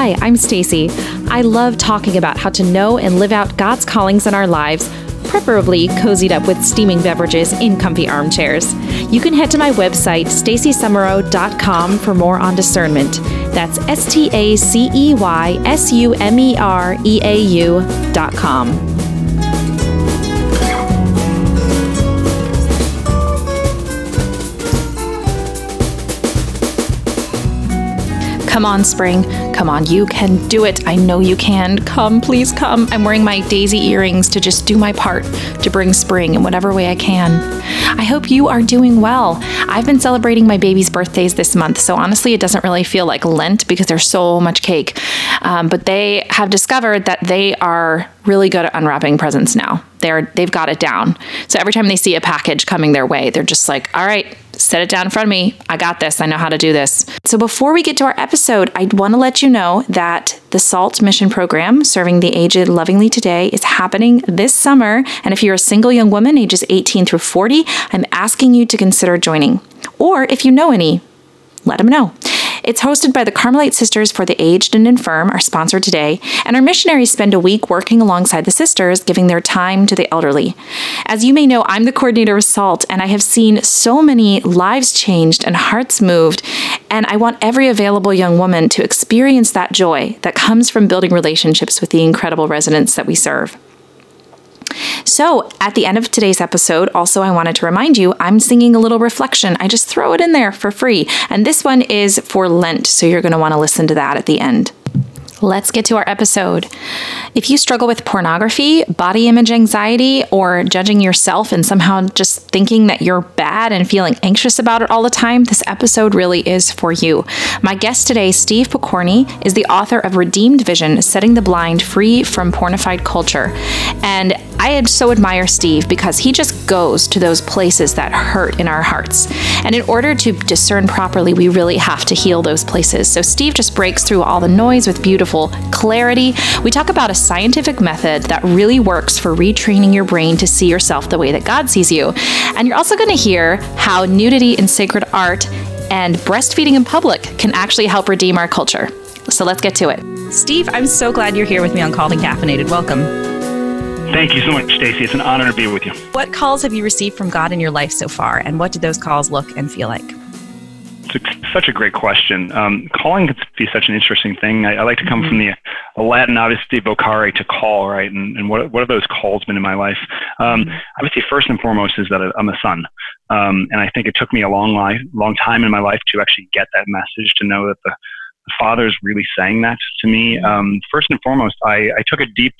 Hi, I'm Stacy. I love talking about how to know and live out God's callings in our lives, preferably cozied up with steaming beverages in comfy armchairs. You can head to my website, staceysumereau.com, for more on discernment. That's S T A C E Y S U M E R E A U.com. Come on, spring. Come on, you can do it. I know you can. Come, please come. I'm wearing my daisy earrings to just do my part to bring spring in whatever way I can. I hope you are doing well. I've been celebrating my baby's birthdays this month, so honestly, it doesn't really feel like Lent because there's so much cake. Um, but they have discovered that they are really good at unwrapping presents now. They're they've got it down. So every time they see a package coming their way, they're just like, "All right, set it down in front of me. I got this. I know how to do this. So, before we get to our episode, I want to let you know that the SALT mission program, Serving the Aged Lovingly Today, is happening this summer. And if you're a single young woman ages 18 through 40, I'm asking you to consider joining. Or if you know any, let them know. It's hosted by the Carmelite Sisters for the Aged and Infirm, our sponsor today, and our missionaries spend a week working alongside the sisters, giving their time to the elderly. As you may know, I'm the coordinator of SALT, and I have seen so many lives changed and hearts moved, and I want every available young woman to experience that joy that comes from building relationships with the incredible residents that we serve. So, at the end of today's episode, also, I wanted to remind you I'm singing a little reflection. I just throw it in there for free. And this one is for Lent, so you're going to want to listen to that at the end. Let's get to our episode. If you struggle with pornography, body image anxiety, or judging yourself and somehow just thinking that you're bad and feeling anxious about it all the time, this episode really is for you. My guest today, Steve Pokorny, is the author of Redeemed Vision Setting the Blind Free from Pornified Culture. And I so admire Steve because he just goes to those places that hurt in our hearts. And in order to discern properly, we really have to heal those places. So Steve just breaks through all the noise with beautiful beautiful clarity. We talk about a scientific method that really works for retraining your brain to see yourself the way that God sees you. And you're also going to hear how nudity in sacred art and breastfeeding in public can actually help redeem our culture. So let's get to it. Steve, I'm so glad you're here with me on Called and Caffeinated. Welcome. Thank you so much, Stacy. It's an honor to be with you. What calls have you received from God in your life so far, and what did those calls look and feel like? It's such a great question. Um, calling can be such an interesting thing. I, I like to come mm-hmm. from the Latin, obviously, vocare to call, right? And, and what, what have those calls been in my life? Um, mm-hmm. Obviously, first and foremost is that I'm a son. Um, and I think it took me a long life, long time in my life to actually get that message, to know that the, the Father's really saying that to me. Mm-hmm. Um, first and foremost, I, I took a deep,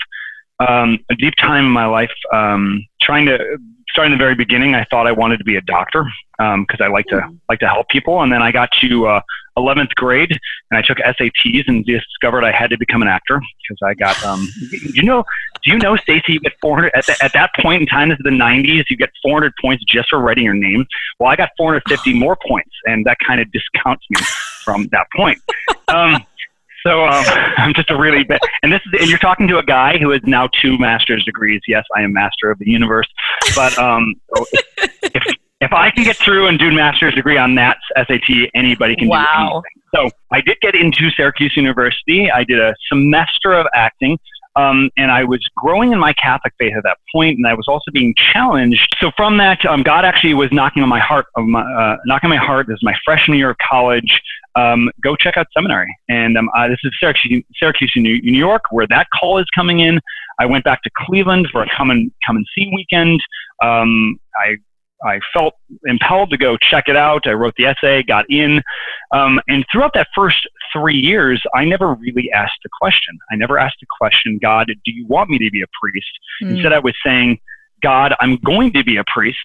um, a deep time in my life um, trying to starting the very beginning, I thought I wanted to be a doctor because um, I like to hmm. like to help people. And then I got to uh, 11th grade and I took SATs and discovered I had to become an actor because I got um. you know? Do you know, Stacy? You get 400 at, the, at that point in time. This is the 90s. You get 400 points just for writing your name. Well, I got 450 more points, and that kind of discounts me from that point. Um, so um, I'm just a really bad, and this is, and you're talking to a guy who has now two master's degrees. Yes, I am master of the universe, but um, if if I can get through and do a master's degree on that SAT, anybody can wow. do anything. So I did get into Syracuse University. I did a semester of acting. Um, and I was growing in my Catholic faith at that point, and I was also being challenged. So from that, um, God actually was knocking on my heart, my, uh, knocking on my heart. This is my freshman year of college. Um, go check out seminary, and um, uh, this is Syracuse, Syracuse, New York, where that call is coming in. I went back to Cleveland for a come and come and see weekend. Um, I I felt impelled to go check it out. I wrote the essay, got in. Um, and throughout that first three years, I never really asked the question. I never asked the question, God, do you want me to be a priest? Mm. Instead, I was saying, God, I'm going to be a priest.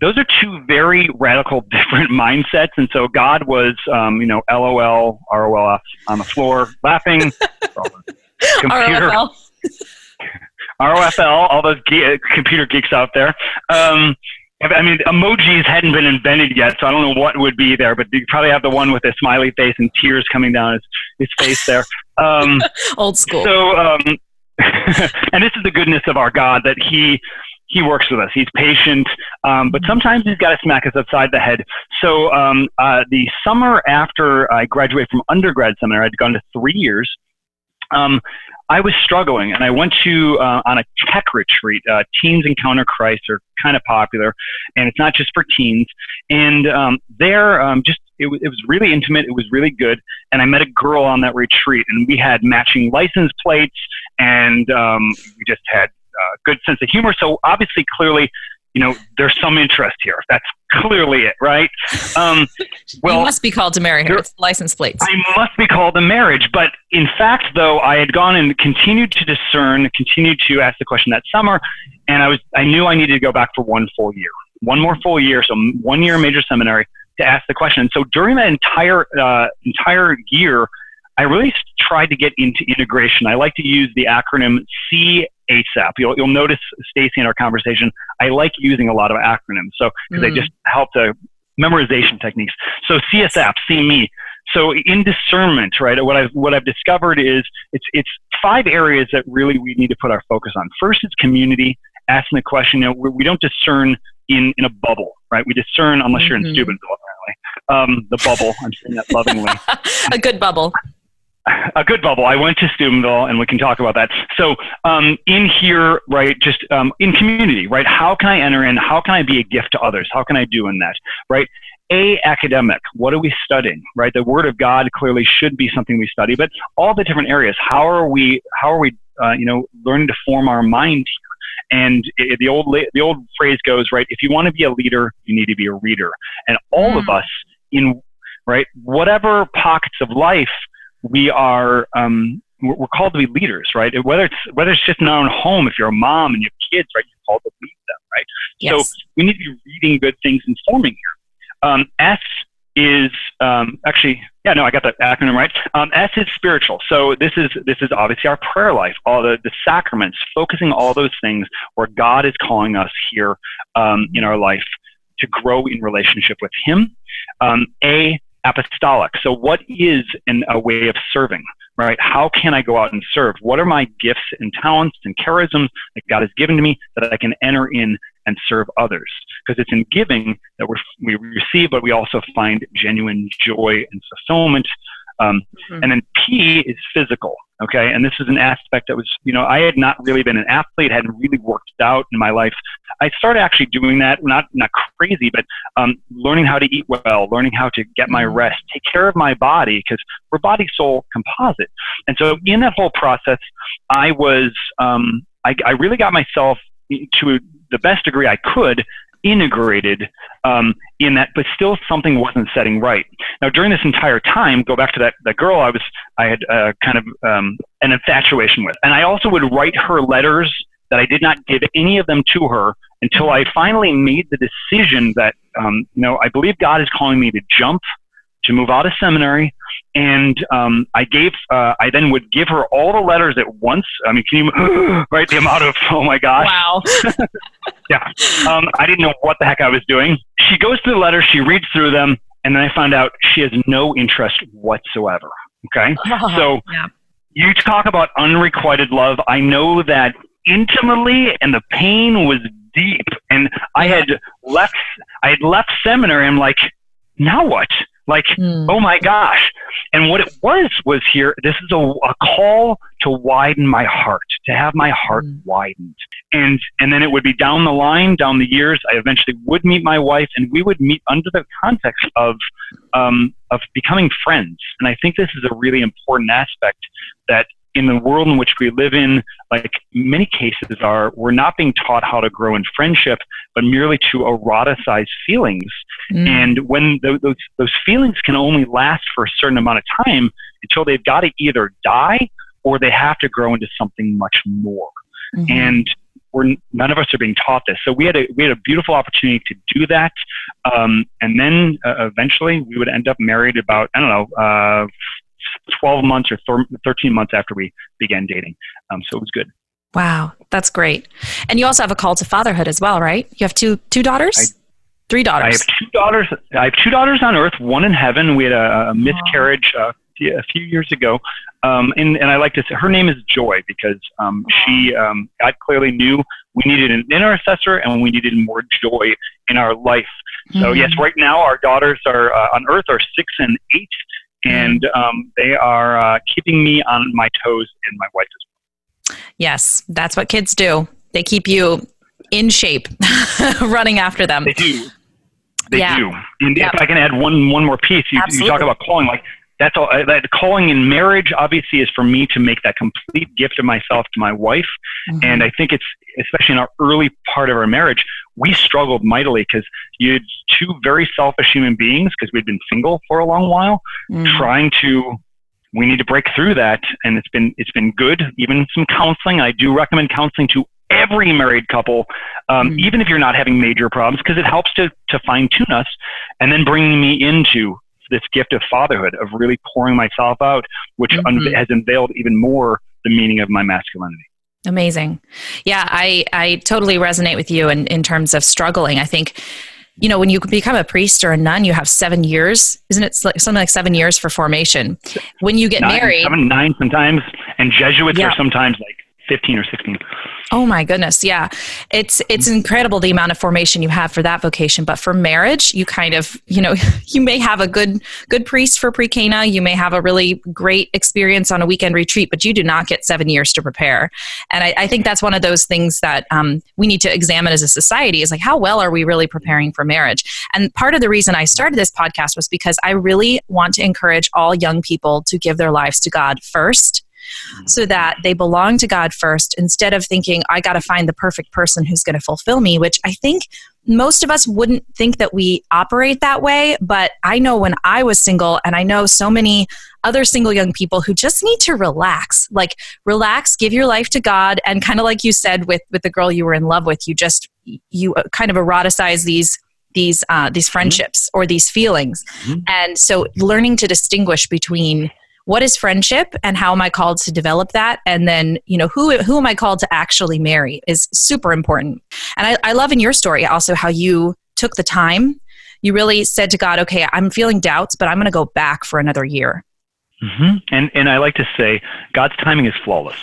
Those are two very radical, different mindsets. And so God was, um, you know, LOL, ROL on the floor, laughing. computer. ROFL. All those ge- computer geeks out there. Um, I mean, emojis hadn't been invented yet, so I don't know what would be there, but you probably have the one with a smiley face and tears coming down his, his face there. Um, Old school. So, um, and this is the goodness of our God that He he works with us. He's patient, um, but sometimes he's got to smack us upside the head. So um, uh, the summer after I graduated from undergrad seminary, I'd gone to three years. Um, I was struggling, and I went to uh, on a TEC retreat. Uh, teens Encounter Christ are kind of popular, and it's not just for teens. And um, there, um, just it, it was really intimate. It was really good, and I met a girl on that retreat, and we had matching license plates, and um, we just had uh, good sense of humor. So obviously, clearly, you know, there's some interest here. That's clearly it, right? Um, well, you must be called to marry her. It's license plates. I must be called to marriage. But in fact, though, I had gone and continued to discern, continued to ask the question that summer, and I was, I knew I needed to go back for one full year, one more full year, so one year major seminary to ask the question. So during that entire uh, entire year, I really tried to get into integration. I like to use the acronym C ASAP. You'll, you'll notice, Stacy, in our conversation, I like using a lot of acronyms. So, because mm. they just help the memorization techniques. So CSAP, see me. So in discernment, right, what I've, what I've discovered is it's, it's five areas that really we need to put our focus on. First is community, asking the question, you know, we don't discern in, in a bubble, right? We discern unless mm-hmm. you're in mm-hmm. Steubenville, apparently. Um, the bubble, I'm saying that lovingly. a good bubble a good bubble. I went to Steubenville, and we can talk about that. So, um, in here, right, just um, in community, right, how can I enter in? How can I be a gift to others? How can I do in that, right? A, academic. What are we studying, right? The Word of God clearly should be something we study, but all the different areas. How are we? How are we? Uh, you know, learning to form our mind here. And it, the old the old phrase goes, right? If you want to be a leader, you need to be a reader. And all mm. of us in right whatever pockets of life we are um, we're called to be leaders, right? Whether it's whether it's just in our own home, if you're a mom and you have kids, right, you're called to lead them, right? Yes. So we need to be reading good things and forming here. Um, S is um, actually yeah no I got that acronym right. Um, S is spiritual. So this is this is obviously our prayer life, all the the sacraments, focusing all those things where God is calling us here um, in our life to grow in relationship with Him. Um, a apostolic. So, what is an, a way of serving, right? How can I go out and serve? What are my gifts and talents and charisms that God has given to me that I can enter in and serve others? Because it's in giving that we receive, but we also find genuine joy and fulfillment. Um, mm-hmm. And then P is physical. Okay. And this is an aspect that was, you know, I had not really been an athlete, hadn't really worked out in my life. I started actually doing that, not, not crazy, but um, learning how to eat well, learning how to get my mm-hmm. rest, take care of my body, because we're body soul composite. And so in that whole process, I was, um, I, I really got myself to the best degree I could integrated um, in that, but still something wasn't setting right. Now, during this entire time, go back to that, that girl I was, I had uh, kind of um, an infatuation with. And I also would write her letters that I did not give any of them to her until I finally made the decision that, um, you know, I believe God is calling me to jump to move out of seminary. And um, I gave, uh, I then would give her all the letters at once. I mean, can you, right, the amount of, oh my gosh. Wow. yeah. Um, I didn't know what the heck I was doing. She goes through the letters, she reads through them, and then I found out she has no interest whatsoever. Okay. Oh, so yeah. you talk about unrequited love. I know that intimately, and the pain was deep. And I had left, I had left seminary. I'm like, now what? Like, mm. oh my gosh. And what it was was here, this is a, a call to widen my heart, to have my heart mm. widened. And, and then it would be down the line, down the years, I eventually would meet my wife and we would meet under the context of, um, of becoming friends. And I think this is a really important aspect that in the world in which we live in, like many cases are, we're not being taught how to grow in friendship, but merely to eroticize feelings. Mm. And when th- those, those feelings can only last for a certain amount of time until they've got to either die or they have to grow into something much more. Mm-hmm. And we're, none of us are being taught this. So we had a, we had a beautiful opportunity to do that. Um, and then uh, eventually we would end up married about, I don't know, uh, 12 months or 13 months after we began dating. Um, so it was good. Wow, that's great. And you also have a call to fatherhood as well, right? You have two two daughters? I, Three daughters. I have two daughters. I have two daughters on earth, one in heaven. We had a, a miscarriage uh, a few years ago, um, and and I like to say her name is Joy because um, she um, God clearly knew we needed an intercessor and we needed more joy in our life. So mm-hmm. yes, right now our daughters are uh, on Earth are six and eight, and um, they are uh, keeping me on my toes and my wife as well. Yes, that's what kids do. They keep you in shape, running after them. They do. They yeah. do. And yep. if I can add one one more piece, you, you talk about calling. Like that's all. Uh, that calling in marriage, obviously, is for me to make that complete gift of myself to my wife. Mm-hmm. And I think it's especially in our early part of our marriage, we struggled mightily because you had two very selfish human beings because we'd been single for a long while, mm-hmm. trying to we need to break through that and it's been it's been good even some counseling i do recommend counseling to every married couple, um, mm-hmm. even if you're not having major problems, because it helps to, to fine tune us and then bringing me into this gift of fatherhood, of really pouring myself out, which mm-hmm. un- has unveiled even more the meaning of my masculinity. Amazing. Yeah, I, I totally resonate with you in, in terms of struggling. I think, you know, when you become a priest or a nun, you have seven years, isn't it something like seven years for formation? When you get nine, married, seven, nine sometimes, and Jesuits yeah. are sometimes like 15 or 16. Oh my goodness, yeah. It's it's incredible the amount of formation you have for that vocation, but for marriage, you kind of, you know, you may have a good good priest for pre-Cana, you may have a really great experience on a weekend retreat, but you do not get 7 years to prepare. And I, I think that's one of those things that um, we need to examine as a society is like how well are we really preparing for marriage? And part of the reason I started this podcast was because I really want to encourage all young people to give their lives to God first so that they belong to God first instead of thinking, I got to find the perfect person who's going to fulfill me, which I think most of us wouldn't think that we operate that way. But I know when I was single, and I know so many other single young people who just need to relax like relax give your life to god and kind of like you said with with the girl you were in love with you just you uh, kind of eroticize these these uh, these mm-hmm. friendships mm-hmm. or these feelings mm-hmm. and so learning to distinguish between what is friendship and how am I called to develop that? And then, you know, who, who am I called to actually marry is super important. And I, I love in your story also how you took the time. You really said to God, okay, I'm feeling doubts, but I'm going to go back for another year. Mm-hmm. And, and I like to say God's timing is flawless.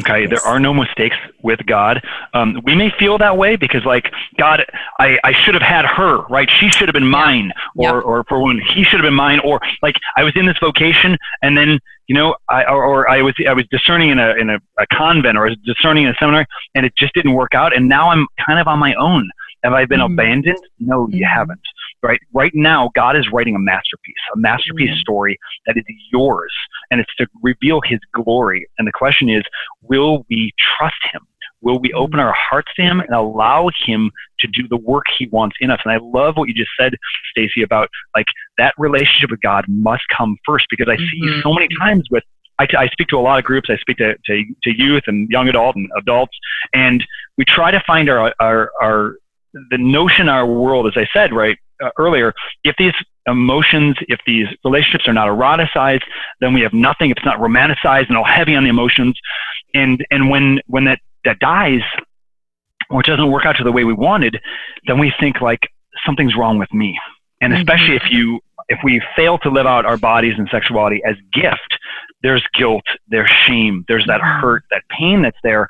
Okay, yes. there are no mistakes with God. Um, we may feel that way because, like, God, I, I should have had her, right? She should have been mine, or, yep. or for one, he should have been mine, or like I was in this vocation, and then you know, I or, or I was I was discerning in a in a, a convent, or I was discerning in a seminary, and it just didn't work out, and now I'm kind of on my own. Have I been mm-hmm. abandoned? No, you mm-hmm. haven't right? Right now, God is writing a masterpiece, a masterpiece mm-hmm. story that is yours, and it's to reveal His glory. And the question is, will we trust Him? Will we open mm-hmm. our hearts to Him and allow Him to do the work He wants in us? And I love what you just said, Stacy, about like that relationship with God must come first because I see mm-hmm. so many times with I, t- I speak to a lot of groups. I speak to, to, to youth and young adult and adults, and we try to find our, our, our the notion our world, as I said right uh, earlier, if these emotions, if these relationships are not eroticized, then we have nothing. If it's not romanticized and all heavy on the emotions, and and when when that that dies, or it doesn't work out to the way we wanted, then we think like something's wrong with me. And mm-hmm. especially mm-hmm. if you if we fail to live out our bodies and sexuality as gift, there's guilt, there's shame, there's that mm-hmm. hurt, that pain that's there.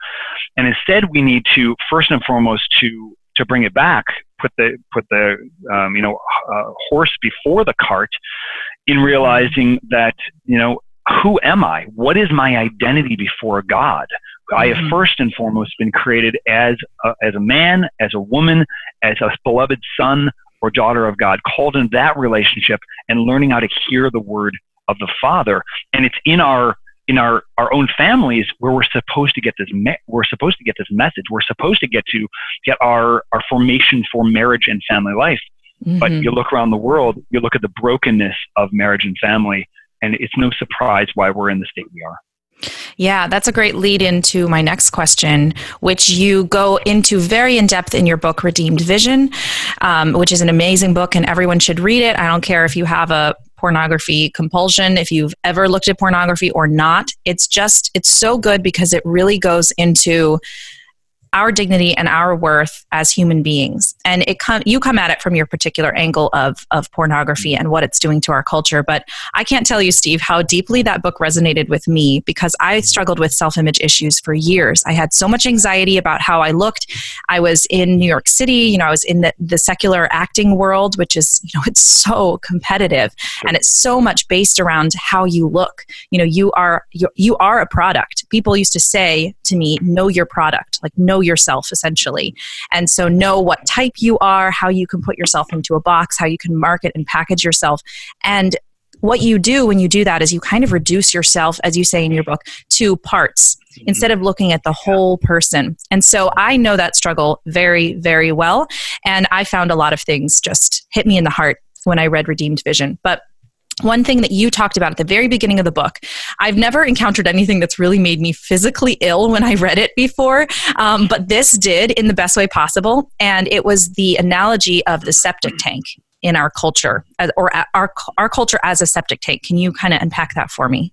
And instead we need to first and foremost to to bring it back, put the put the um, you know uh, horse before the cart, in realizing that you know who am I? What is my identity before God? I have mm-hmm. first and foremost been created as a, as a man, as a woman, as a beloved son or daughter of God, called into that relationship and learning how to hear the word of the Father. And it's in our in our, our own families where we're supposed to get this me- we're supposed to get this message we're supposed to get to get our our formation for marriage and family life mm-hmm. but you look around the world you look at the brokenness of marriage and family and it's no surprise why we're in the state we are yeah, that's a great lead into my next question, which you go into very in depth in your book, Redeemed Vision, um, which is an amazing book and everyone should read it. I don't care if you have a pornography compulsion, if you've ever looked at pornography or not. It's just, it's so good because it really goes into our dignity and our worth as human beings. And it come you come at it from your particular angle of of pornography and what it's doing to our culture. But I can't tell you, Steve, how deeply that book resonated with me because I struggled with self-image issues for years. I had so much anxiety about how I looked. I was in New York City, you know, I was in the, the secular acting world, which is, you know, it's so competitive and it's so much based around how you look. You know, you are you, you are a product. People used to say to me, know your product, like know yourself essentially. And so know what type you are, how you can put yourself into a box, how you can market and package yourself. And what you do when you do that is you kind of reduce yourself, as you say in your book, to parts mm-hmm. instead of looking at the whole person. And so I know that struggle very, very well. And I found a lot of things just hit me in the heart when I read Redeemed Vision. But one thing that you talked about at the very beginning of the book i've never encountered anything that's really made me physically ill when i read it before um, but this did in the best way possible and it was the analogy of the septic tank in our culture or our, our culture as a septic tank. Can you kind of unpack that for me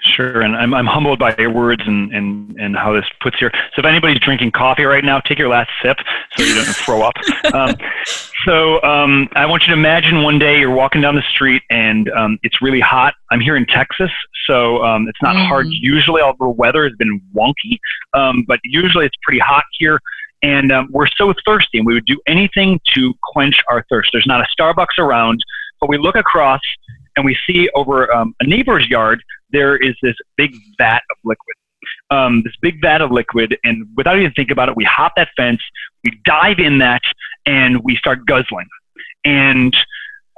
Sure, and I'm, I'm humbled by your words and, and, and how this puts your. So if anybody's drinking coffee right now, take your last sip so you don't throw up. Um, so um, I want you to imagine one day you're walking down the street and um, it's really hot. I'm here in Texas, so um, it's not mm. hard usually. Although the weather has been wonky, um, but usually it's pretty hot here. And um, we're so thirsty, and we would do anything to quench our thirst. There's not a Starbucks around, but we look across and we see over um, a neighbor's yard there is this big vat of liquid. Um, this big vat of liquid, and without even thinking about it, we hop that fence, we dive in that, and we start guzzling. And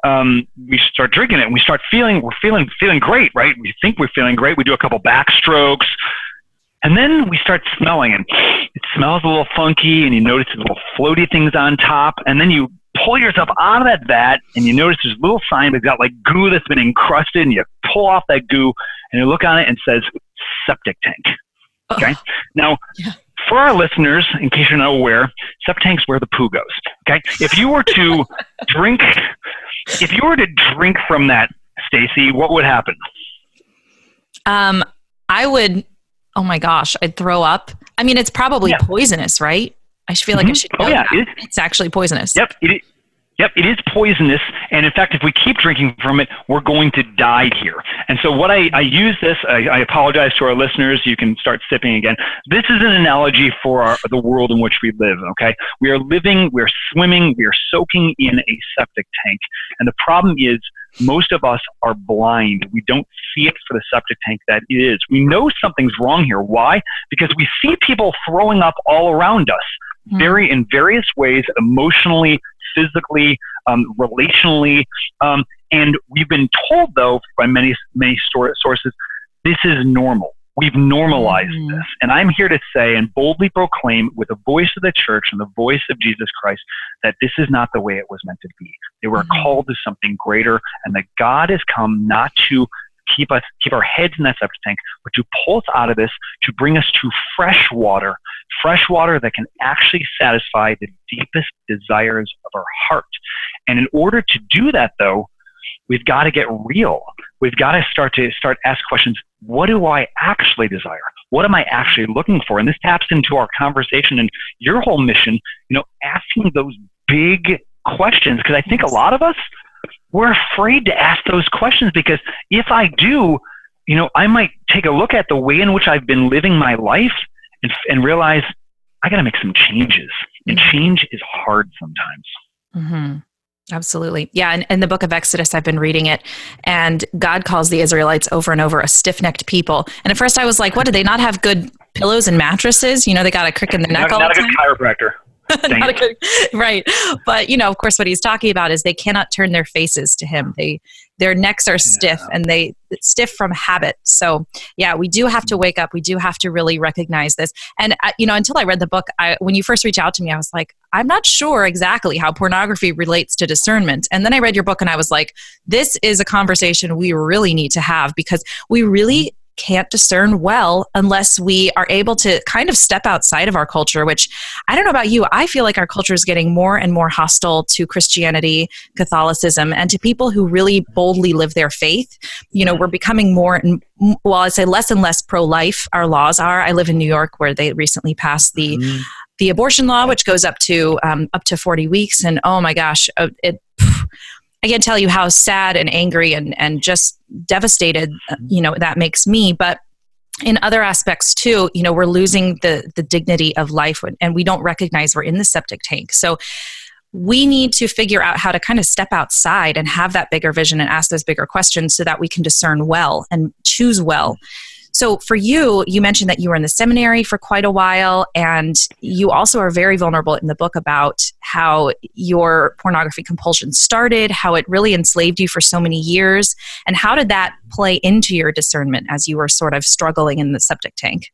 um, we start drinking it, and we start feeling we're feeling feeling great, right? We think we're feeling great. We do a couple backstrokes, and then we start smelling, and it smells a little funky, and you notice little floaty things on top, and then you pull yourself out of that vat and you notice there's a little sign that's got like goo that's been encrusted and you pull off that goo and you look on it and it says septic tank. Okay. Oh. Now, yeah. for our listeners, in case you're not aware, septic tank's where the poo goes. Okay. If you were to drink, if you were to drink from that, Stacy, what would happen? Um, I would. Oh my gosh, I'd throw up. I mean, it's probably yeah. poisonous, right? I feel like mm-hmm. I should oh, yeah, it it's actually poisonous. Yep, it, Yep, it is poisonous. And in fact, if we keep drinking from it, we're going to die here. And so, what I, I use this, I, I, apologize to our listeners. You can start sipping again. This is an analogy for our, the world in which we live, okay? We are living, we're swimming, we are soaking in a septic tank. And the problem is, most of us are blind. We don't see it for the septic tank that it is. We know something's wrong here. Why? Because we see people throwing up all around us hmm. very in various ways emotionally physically, um, relationally. Um, and we've been told, though, by many, many sources, this is normal. We've normalized mm-hmm. this. And I'm here to say and boldly proclaim with the voice of the church and the voice of Jesus Christ that this is not the way it was meant to be. They were mm-hmm. called to something greater and that God has come not to keep us keep our heads in that septic tank, but to pull us out of this, to bring us to fresh water, fresh water that can actually satisfy the deepest desires of our heart. And in order to do that, though, we've got to get real. We've got to start to start ask questions. What do I actually desire? What am I actually looking for? And this taps into our conversation and your whole mission. You know, asking those big questions because I think a lot of us we're afraid to ask those questions because if I do, you know, I might take a look at the way in which I've been living my life and, and realize I got to make some changes. And mm-hmm. change is hard sometimes. Mm-hmm. Absolutely. Yeah. And in the book of Exodus, I've been reading it, and God calls the Israelites over and over a stiff necked people. And at first I was like, what, Did they not have good pillows and mattresses? You know, they got a crick in the neck not, all not the time. Not a good chiropractor. Not a good, right. But you know, of course, what he's talking about is they cannot turn their faces to him. They their necks are stiff and they stiff from habit. So yeah, we do have to wake up. We do have to really recognize this. And uh, you know, until I read the book, I, when you first reached out to me, I was like, I'm not sure exactly how pornography relates to discernment. And then I read your book and I was like, this is a conversation we really need to have because we really can't discern well unless we are able to kind of step outside of our culture, which I don't know about you. I feel like our culture is getting more and more hostile to Christianity, Catholicism, and to people who really boldly live their faith. You know, we're becoming more and well, I'd say less and less pro life our laws are. I live in New York where they recently passed the. Mm. The abortion law, which goes up to um, up to forty weeks, and oh my gosh, uh, it I can't tell you how sad and angry and, and just devastated, uh, you know, that makes me. But in other aspects too, you know, we're losing the the dignity of life and we don't recognize we're in the septic tank. So we need to figure out how to kind of step outside and have that bigger vision and ask those bigger questions so that we can discern well and choose well so for you, you mentioned that you were in the seminary for quite a while, and you also are very vulnerable in the book about how your pornography compulsion started, how it really enslaved you for so many years, and how did that play into your discernment as you were sort of struggling in the septic tank?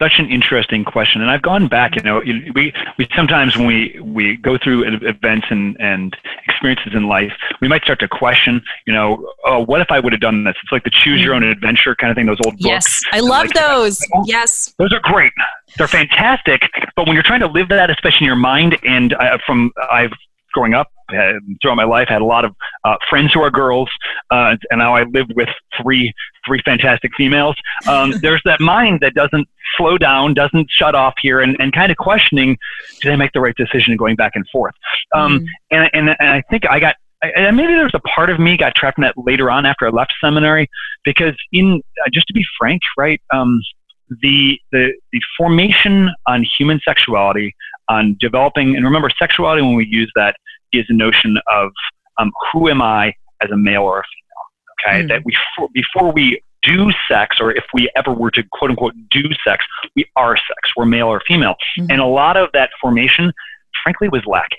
Such an interesting question, and I've gone back. You know, we we sometimes when we we go through events and and experiences in life, we might start to question. You know, oh, what if I would have done this? It's like the choose your own mm. adventure kind of thing. Those old yes, books. Yes, I love like, those. yes, those are great. They're fantastic. But when you're trying to live that, especially in your mind, and uh, from I've growing up uh, throughout my life had a lot of uh, friends who are girls uh, and now i live with three three fantastic females um, there's that mind that doesn't slow down doesn't shut off here and, and kind of questioning did i make the right decision going back and forth um, mm. and, and, and i think i got and maybe there's a part of me got trapped in that later on after I left seminary, because in uh, just to be frank, right, um, the the the formation on human sexuality, on developing, and remember, sexuality when we use that is a notion of um, who am I as a male or a female. Okay, mm. that we before we do sex, or if we ever were to quote unquote do sex, we are sex. We're male or female, mm. and a lot of that formation, frankly, was lacking.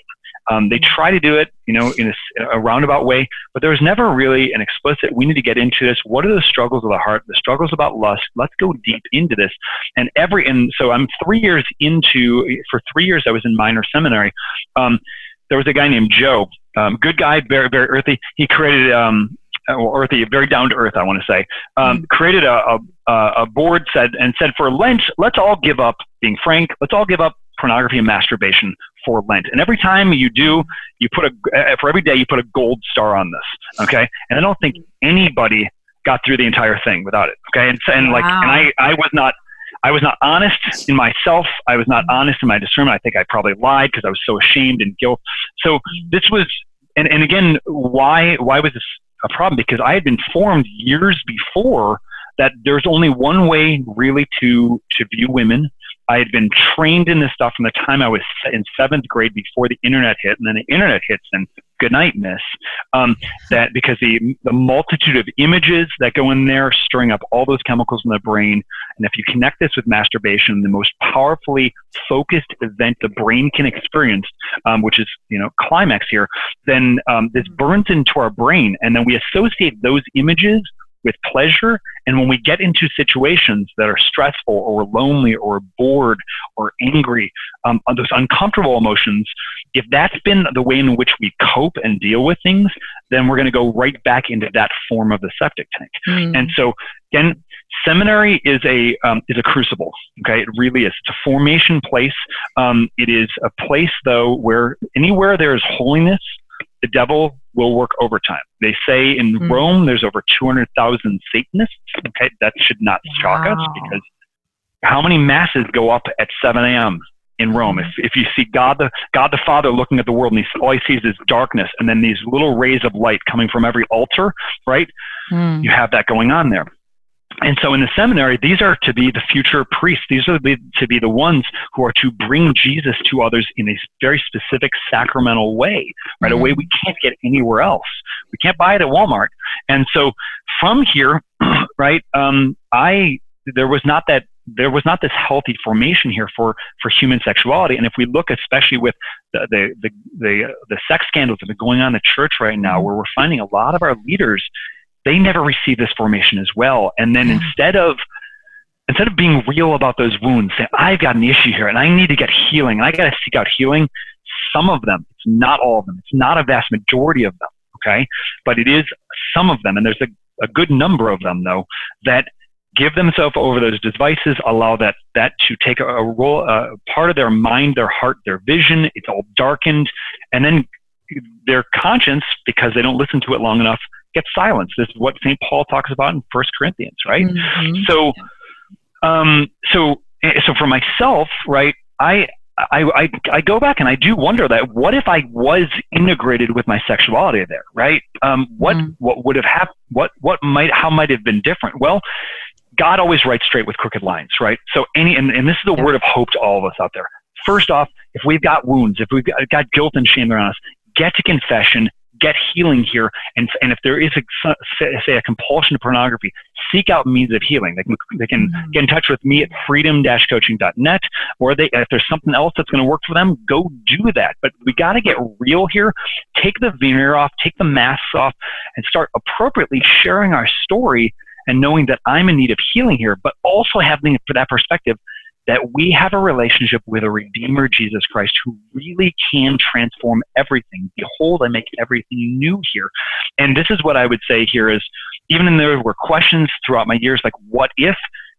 Um, they try to do it, you know, in a, a, roundabout way, but there was never really an explicit. We need to get into this. What are the struggles of the heart? The struggles about lust. Let's go deep into this. And every and so I'm three years into. For three years, I was in minor seminary. Um, there was a guy named Joe, um, good guy, very very earthy. He created um, well, earthy, very down to earth, I want to say. Um, mm-hmm. Created a, a, a board said and said for Lent, let's all give up being frank. Let's all give up pornography and masturbation for Lent. And every time you do, you put a uh, for every day you put a gold star on this. Okay, and I don't think anybody got through the entire thing without it. Okay, and, and wow. like, and I I was not I was not honest in myself. I was not honest in my discernment. I think I probably lied because I was so ashamed and guilt. So this was, and, and again, why why was this a problem? Because I had been formed years before that there's only one way really to to view women I had been trained in this stuff from the time I was in seventh grade before the internet hit, and then the internet hits, and good night, miss. Um, that because the the multitude of images that go in there, stirring up all those chemicals in the brain, and if you connect this with masturbation, the most powerfully focused event the brain can experience, um, which is you know climax here, then um, this burns into our brain, and then we associate those images with pleasure. And when we get into situations that are stressful or lonely or bored or angry, um, those uncomfortable emotions, if that's been the way in which we cope and deal with things, then we're going to go right back into that form of the septic tank. Mm. And so, again, seminary is a um, is a crucible. Okay, it really is. It's a formation place. Um, it is a place though where anywhere there is holiness, the devil will work overtime. They say in mm. Rome there's over 200,000 Satanists. Okay, that should not shock wow. us because how many masses go up at 7 a.m. in Rome? Mm. If, if you see God the God the Father looking at the world and he, all he sees is darkness and then these little rays of light coming from every altar, right? Mm. You have that going on there. And so in the seminary, these are to be the future priests. These are to be the ones who are to bring Jesus to others in a very specific sacramental way, right? Mm-hmm. A way we can't get anywhere else. We can't buy it at Walmart. And so from here, right, um, I, there was not that there was not this healthy formation here for, for human sexuality. And if we look, especially with the, the, the, the, the sex scandals that are going on in the church right now, mm-hmm. where we're finding a lot of our leaders they never receive this formation as well. And then mm. instead of instead of being real about those wounds, saying, I've got an issue here and I need to get healing and I got to seek out healing, some of them, it's not all of them, it's not a vast majority of them, okay? But it is some of them. And there's a a good number of them though that give themselves over those devices, allow that that to take a, a role, a part of their mind, their heart, their vision. It's all darkened, and then their conscience, because they don't listen to it long enough, gets silenced. This is what St. Paul talks about in First Corinthians, right? Mm-hmm. So, um, so, eh, so for myself, right, I I, I, I go back and I do wonder that what if I was integrated with my sexuality there, right? Um, what mm. what would have happened? What what might how might have been different? Well, God always writes straight with crooked lines, right? So any and, and this is the yeah. word of hope to all of us out there. First off, if we've got wounds, if we've got, got guilt and shame around us, get to confession, get healing here. And, and if there is, a, say, a compulsion to pornography, seek out means of healing. They can, they can mm-hmm. get in touch with me at freedom-coaching.net, or they, if there's something else that's going to work for them, go do that. But we got to get real here. Take the veneer off, take the masks off, and start appropriately sharing our story and knowing that I'm in need of healing here, but also having for that perspective that we have a relationship with a Redeemer, Jesus Christ, who really can transform everything. Behold, I make everything new here. And this is what I would say here is even in there were questions throughout my years like, what if?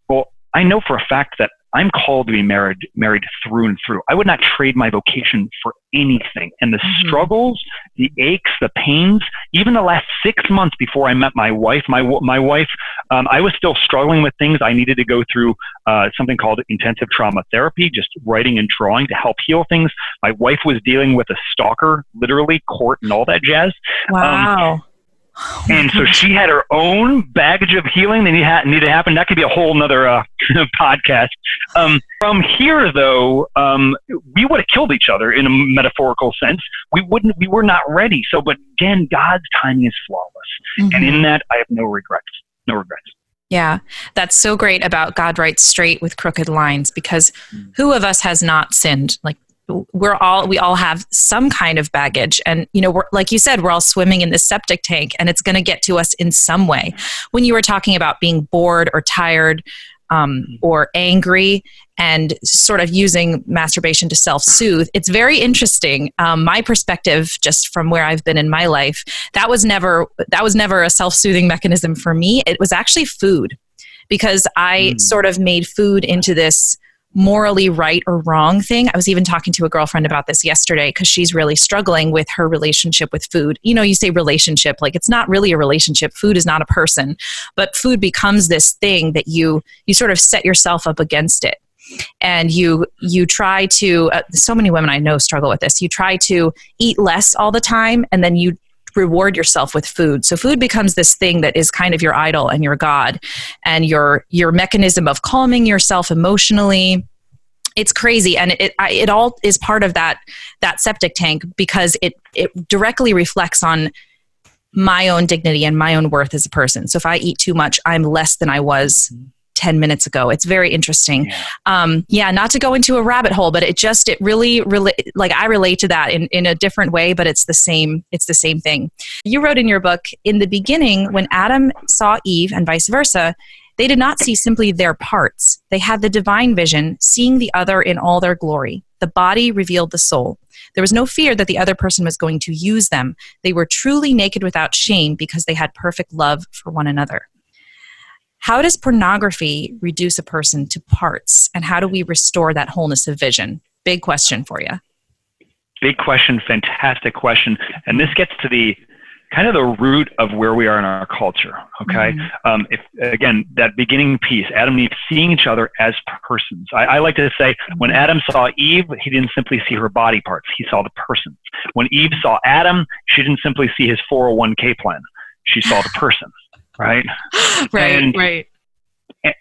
Well, I know for a fact that I'm called to be married, married through and through. I would not trade my vocation for anything. And the mm-hmm. struggles, the aches, the pains, even the last six months before I met my wife, my my wife, um, I was still struggling with things. I needed to go through uh, something called intensive trauma therapy, just writing and drawing to help heal things. My wife was dealing with a stalker, literally court and all that jazz. Um, wow. Um, and so she had her own baggage of healing that needed to happen. That could be a whole nother uh, podcast. Um, from here, though, um, we would have killed each other in a metaphorical sense. We wouldn't. We were not ready. So, but again, God's timing is flawless, mm-hmm. and in that, I have no regrets. No regrets. Yeah, that's so great about God writes straight with crooked lines because who of us has not sinned? Like we're all we all have some kind of baggage. And you know we're like you said we're all swimming in this septic tank and it's going to get to us in some way. When you were talking about being bored or tired um, or angry and sort of using masturbation to self-soothe it's very interesting. Um, my perspective just from where i've been in my life that was never that was never a self-soothing mechanism for me. It was actually food because i mm. sort of made food into this morally right or wrong thing. I was even talking to a girlfriend about this yesterday because she's really struggling with her relationship with food. You know, you say relationship, like it's not really a relationship. Food is not a person, but food becomes this thing that you you sort of set yourself up against it. And you you try to uh, so many women I know struggle with this. You try to eat less all the time and then you reward yourself with food. So food becomes this thing that is kind of your idol and your god and your your mechanism of calming yourself emotionally. It's crazy and it it all is part of that that septic tank because it it directly reflects on my own dignity and my own worth as a person. So if I eat too much, I'm less than I was mm-hmm. 10 minutes ago. It's very interesting. Yeah. Um, yeah, not to go into a rabbit hole, but it just, it really, really, like I relate to that in, in a different way, but it's the same, it's the same thing. You wrote in your book, in the beginning, when Adam saw Eve and vice versa, they did not see simply their parts. They had the divine vision, seeing the other in all their glory. The body revealed the soul. There was no fear that the other person was going to use them. They were truly naked without shame because they had perfect love for one another. How does pornography reduce a person to parts, and how do we restore that wholeness of vision? Big question for you. Big question, fantastic question. And this gets to the kind of the root of where we are in our culture. Okay, mm-hmm. um, if again that beginning piece, Adam and Eve seeing each other as persons. I, I, like to say when Adam saw Eve, he didn't simply see her body parts; he saw the person. When Eve saw Adam, she didn't simply see his 401k plan; she saw the person right? right, and, right.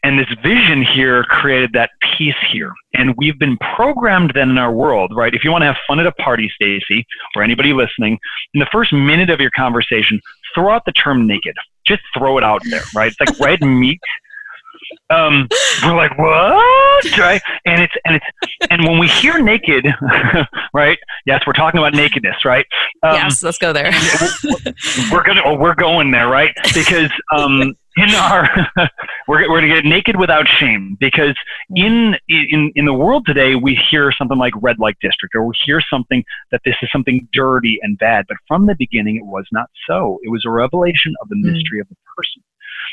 And this vision here created that peace here. And we've been programmed then in our world, right? If you want to have fun at a party, Stacy, or anybody listening, in the first minute of your conversation, throw out the term naked. Just throw it out there, right? It's like red meat um, we're like, what? Right? And it's and it's and when we hear naked, right? Yes, we're talking about nakedness, right? Um, yes, let's go there. we're gonna oh, we're going there, right? Because um, in our we're we're gonna get naked without shame because in in in the world today we hear something like red light district or we hear something that this is something dirty and bad, but from the beginning it was not so. It was a revelation of the hmm. mystery mm. of the person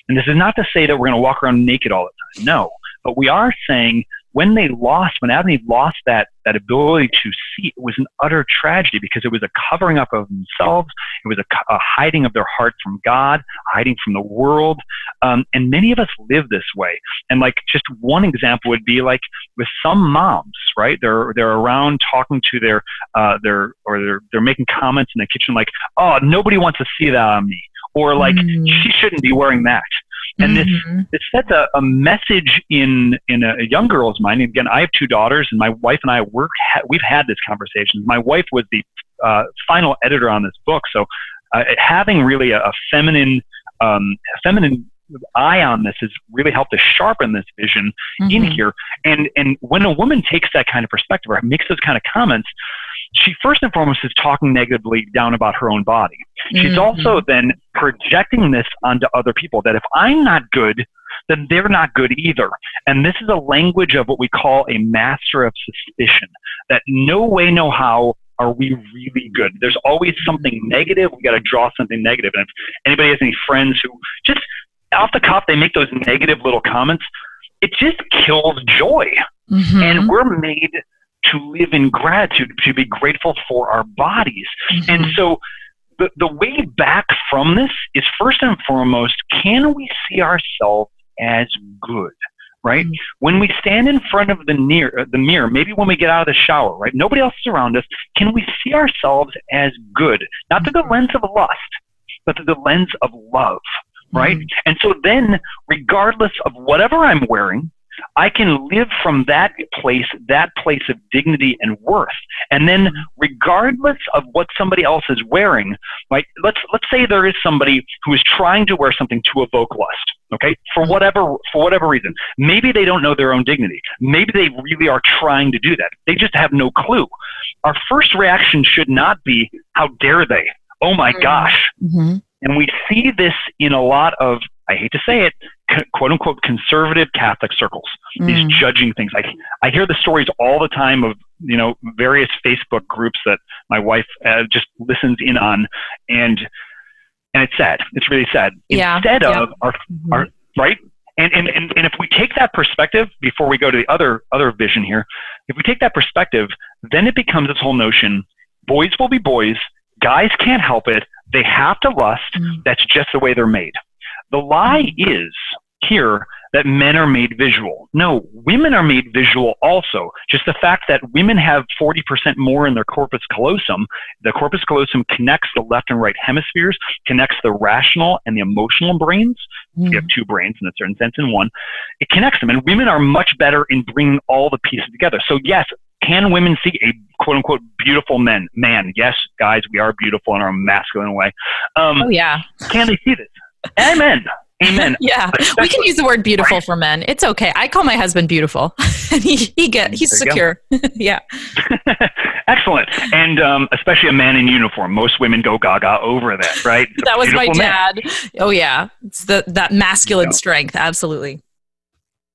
And this is not to say that we're going to walk around naked all the time. No. But we are saying when they lost, when Eve lost that, that ability to see, it was an utter tragedy because it was a covering up of themselves. It was a, a hiding of their heart from God, hiding from the world. Um, and many of us live this way. And like just one example would be like with some moms, right? They're, they're around talking to their, uh, their, or they're, they're making comments in the kitchen like, oh, nobody wants to see that on me. Or like, mm. she shouldn't be wearing that. And mm-hmm. this, this sets a, a message in, in a, a, young girl's mind. And again, I have two daughters, and my wife and I work, ha- we've had this conversation. My wife was the uh, final editor on this book. So uh, having really a, a feminine, um, feminine eye on this has really helped to sharpen this vision mm-hmm. in here. And and when a woman takes that kind of perspective or makes those kind of comments, she first and foremost is talking negatively down about her own body. She's mm-hmm. also then projecting this onto other people that if I'm not good, then they're not good either. And this is a language of what we call a master of suspicion that no way, no how are we really good. There's always something negative. We got to draw something negative. And if anybody has any friends who just off the cuff, they make those negative little comments, it just kills joy. Mm-hmm. And we're made to live in gratitude, to be grateful for our bodies. Mm-hmm. And so the, the way back from this is first and foremost, can we see ourselves as good? Right? Mm-hmm. When we stand in front of the, near, the mirror, maybe when we get out of the shower, right? Nobody else is around us. Can we see ourselves as good? Not through the mm-hmm. lens of lust, but through the lens of love right? Mm-hmm. And so then, regardless of whatever I'm wearing, I can live from that place, that place of dignity and worth. And then regardless of what somebody else is wearing, right, let's let's say there is somebody who is trying to wear something to evoke lust, okay? For whatever for whatever reason. Maybe they don't know their own dignity. Maybe they really are trying to do that. They just have no clue. Our first reaction should not be, how dare they? Oh my mm-hmm. gosh. Mm-hmm. And we see this in a lot of, I hate to say it, quote unquote conservative Catholic circles. Mm. These judging things. I I hear the stories all the time of you know various Facebook groups that my wife uh, just listens in on, and and it's sad. It's really sad. Yeah. Instead yeah. of our mm-hmm. our right. And, and, and, and if we take that perspective before we go to the other other vision here, if we take that perspective, then it becomes this whole notion: boys will be boys, guys can't help it, they have to lust. Mm. That's just the way they're made. The lie is here that men are made visual. No, women are made visual also. Just the fact that women have 40% more in their corpus callosum, the corpus callosum connects the left and right hemispheres, connects the rational and the emotional brains. Mm. You have two brains in a certain sense in one. It connects them, and women are much better in bringing all the pieces together. So, yes, can women see a quote unquote beautiful men? Man, yes, guys, we are beautiful in our masculine way. Um, oh yeah. Can they see this? Amen. Amen. yeah, we can use the word beautiful for men. It's okay. I call my husband beautiful, and he he get he's secure. yeah. Excellent, and um, especially a man in uniform. Most women go gaga over that, right? that was my dad. Man. Oh yeah, it's the that masculine strength. Absolutely.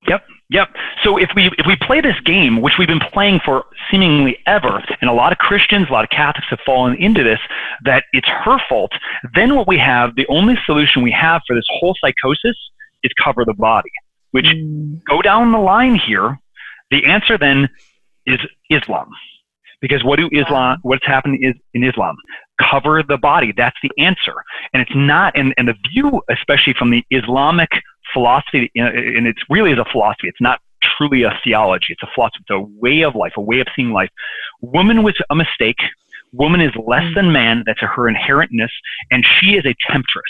Yep. Yep. So if we if we play this game, which we've been playing for seemingly ever, and a lot of Christians, a lot of Catholics have fallen into this, that it's her fault, then what we have, the only solution we have for this whole psychosis is cover the body. Which mm. go down the line here, the answer then is Islam. Because what do Islam what's happening is in Islam? Cover the body. That's the answer. And it's not and, and the view, especially from the Islamic philosophy, and it really is a philosophy. It's not truly a theology. It's a philosophy. It's a way of life, a way of seeing life. Woman was a mistake. Woman is less mm. than man. That's her inherentness, and she is a temptress.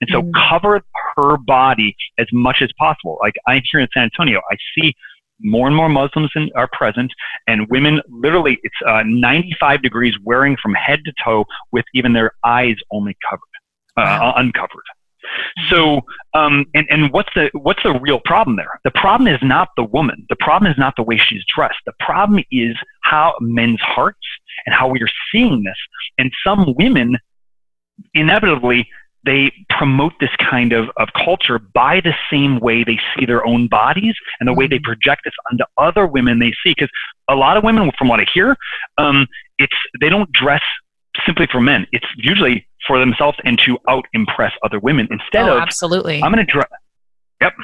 And so, mm. cover her body as much as possible. Like I'm here in San Antonio, I see more and more Muslims in, are present, and women literally, it's uh, 95 degrees wearing from head to toe with even their eyes only covered, uh, wow. uncovered. So, um, and, and what's the, what's the real problem there? The problem is not the woman. The problem is not the way she's dressed. The problem is how men's hearts and how we are seeing this. And some women, inevitably, they promote this kind of, of culture by the same way they see their own bodies and the way they mm-hmm. project this onto other women they see. Because a lot of women, from what I hear, um, it's they don't dress simply for men. It's usually for themselves and to out impress other women instead oh, of absolutely. I'm going to dress. Yep.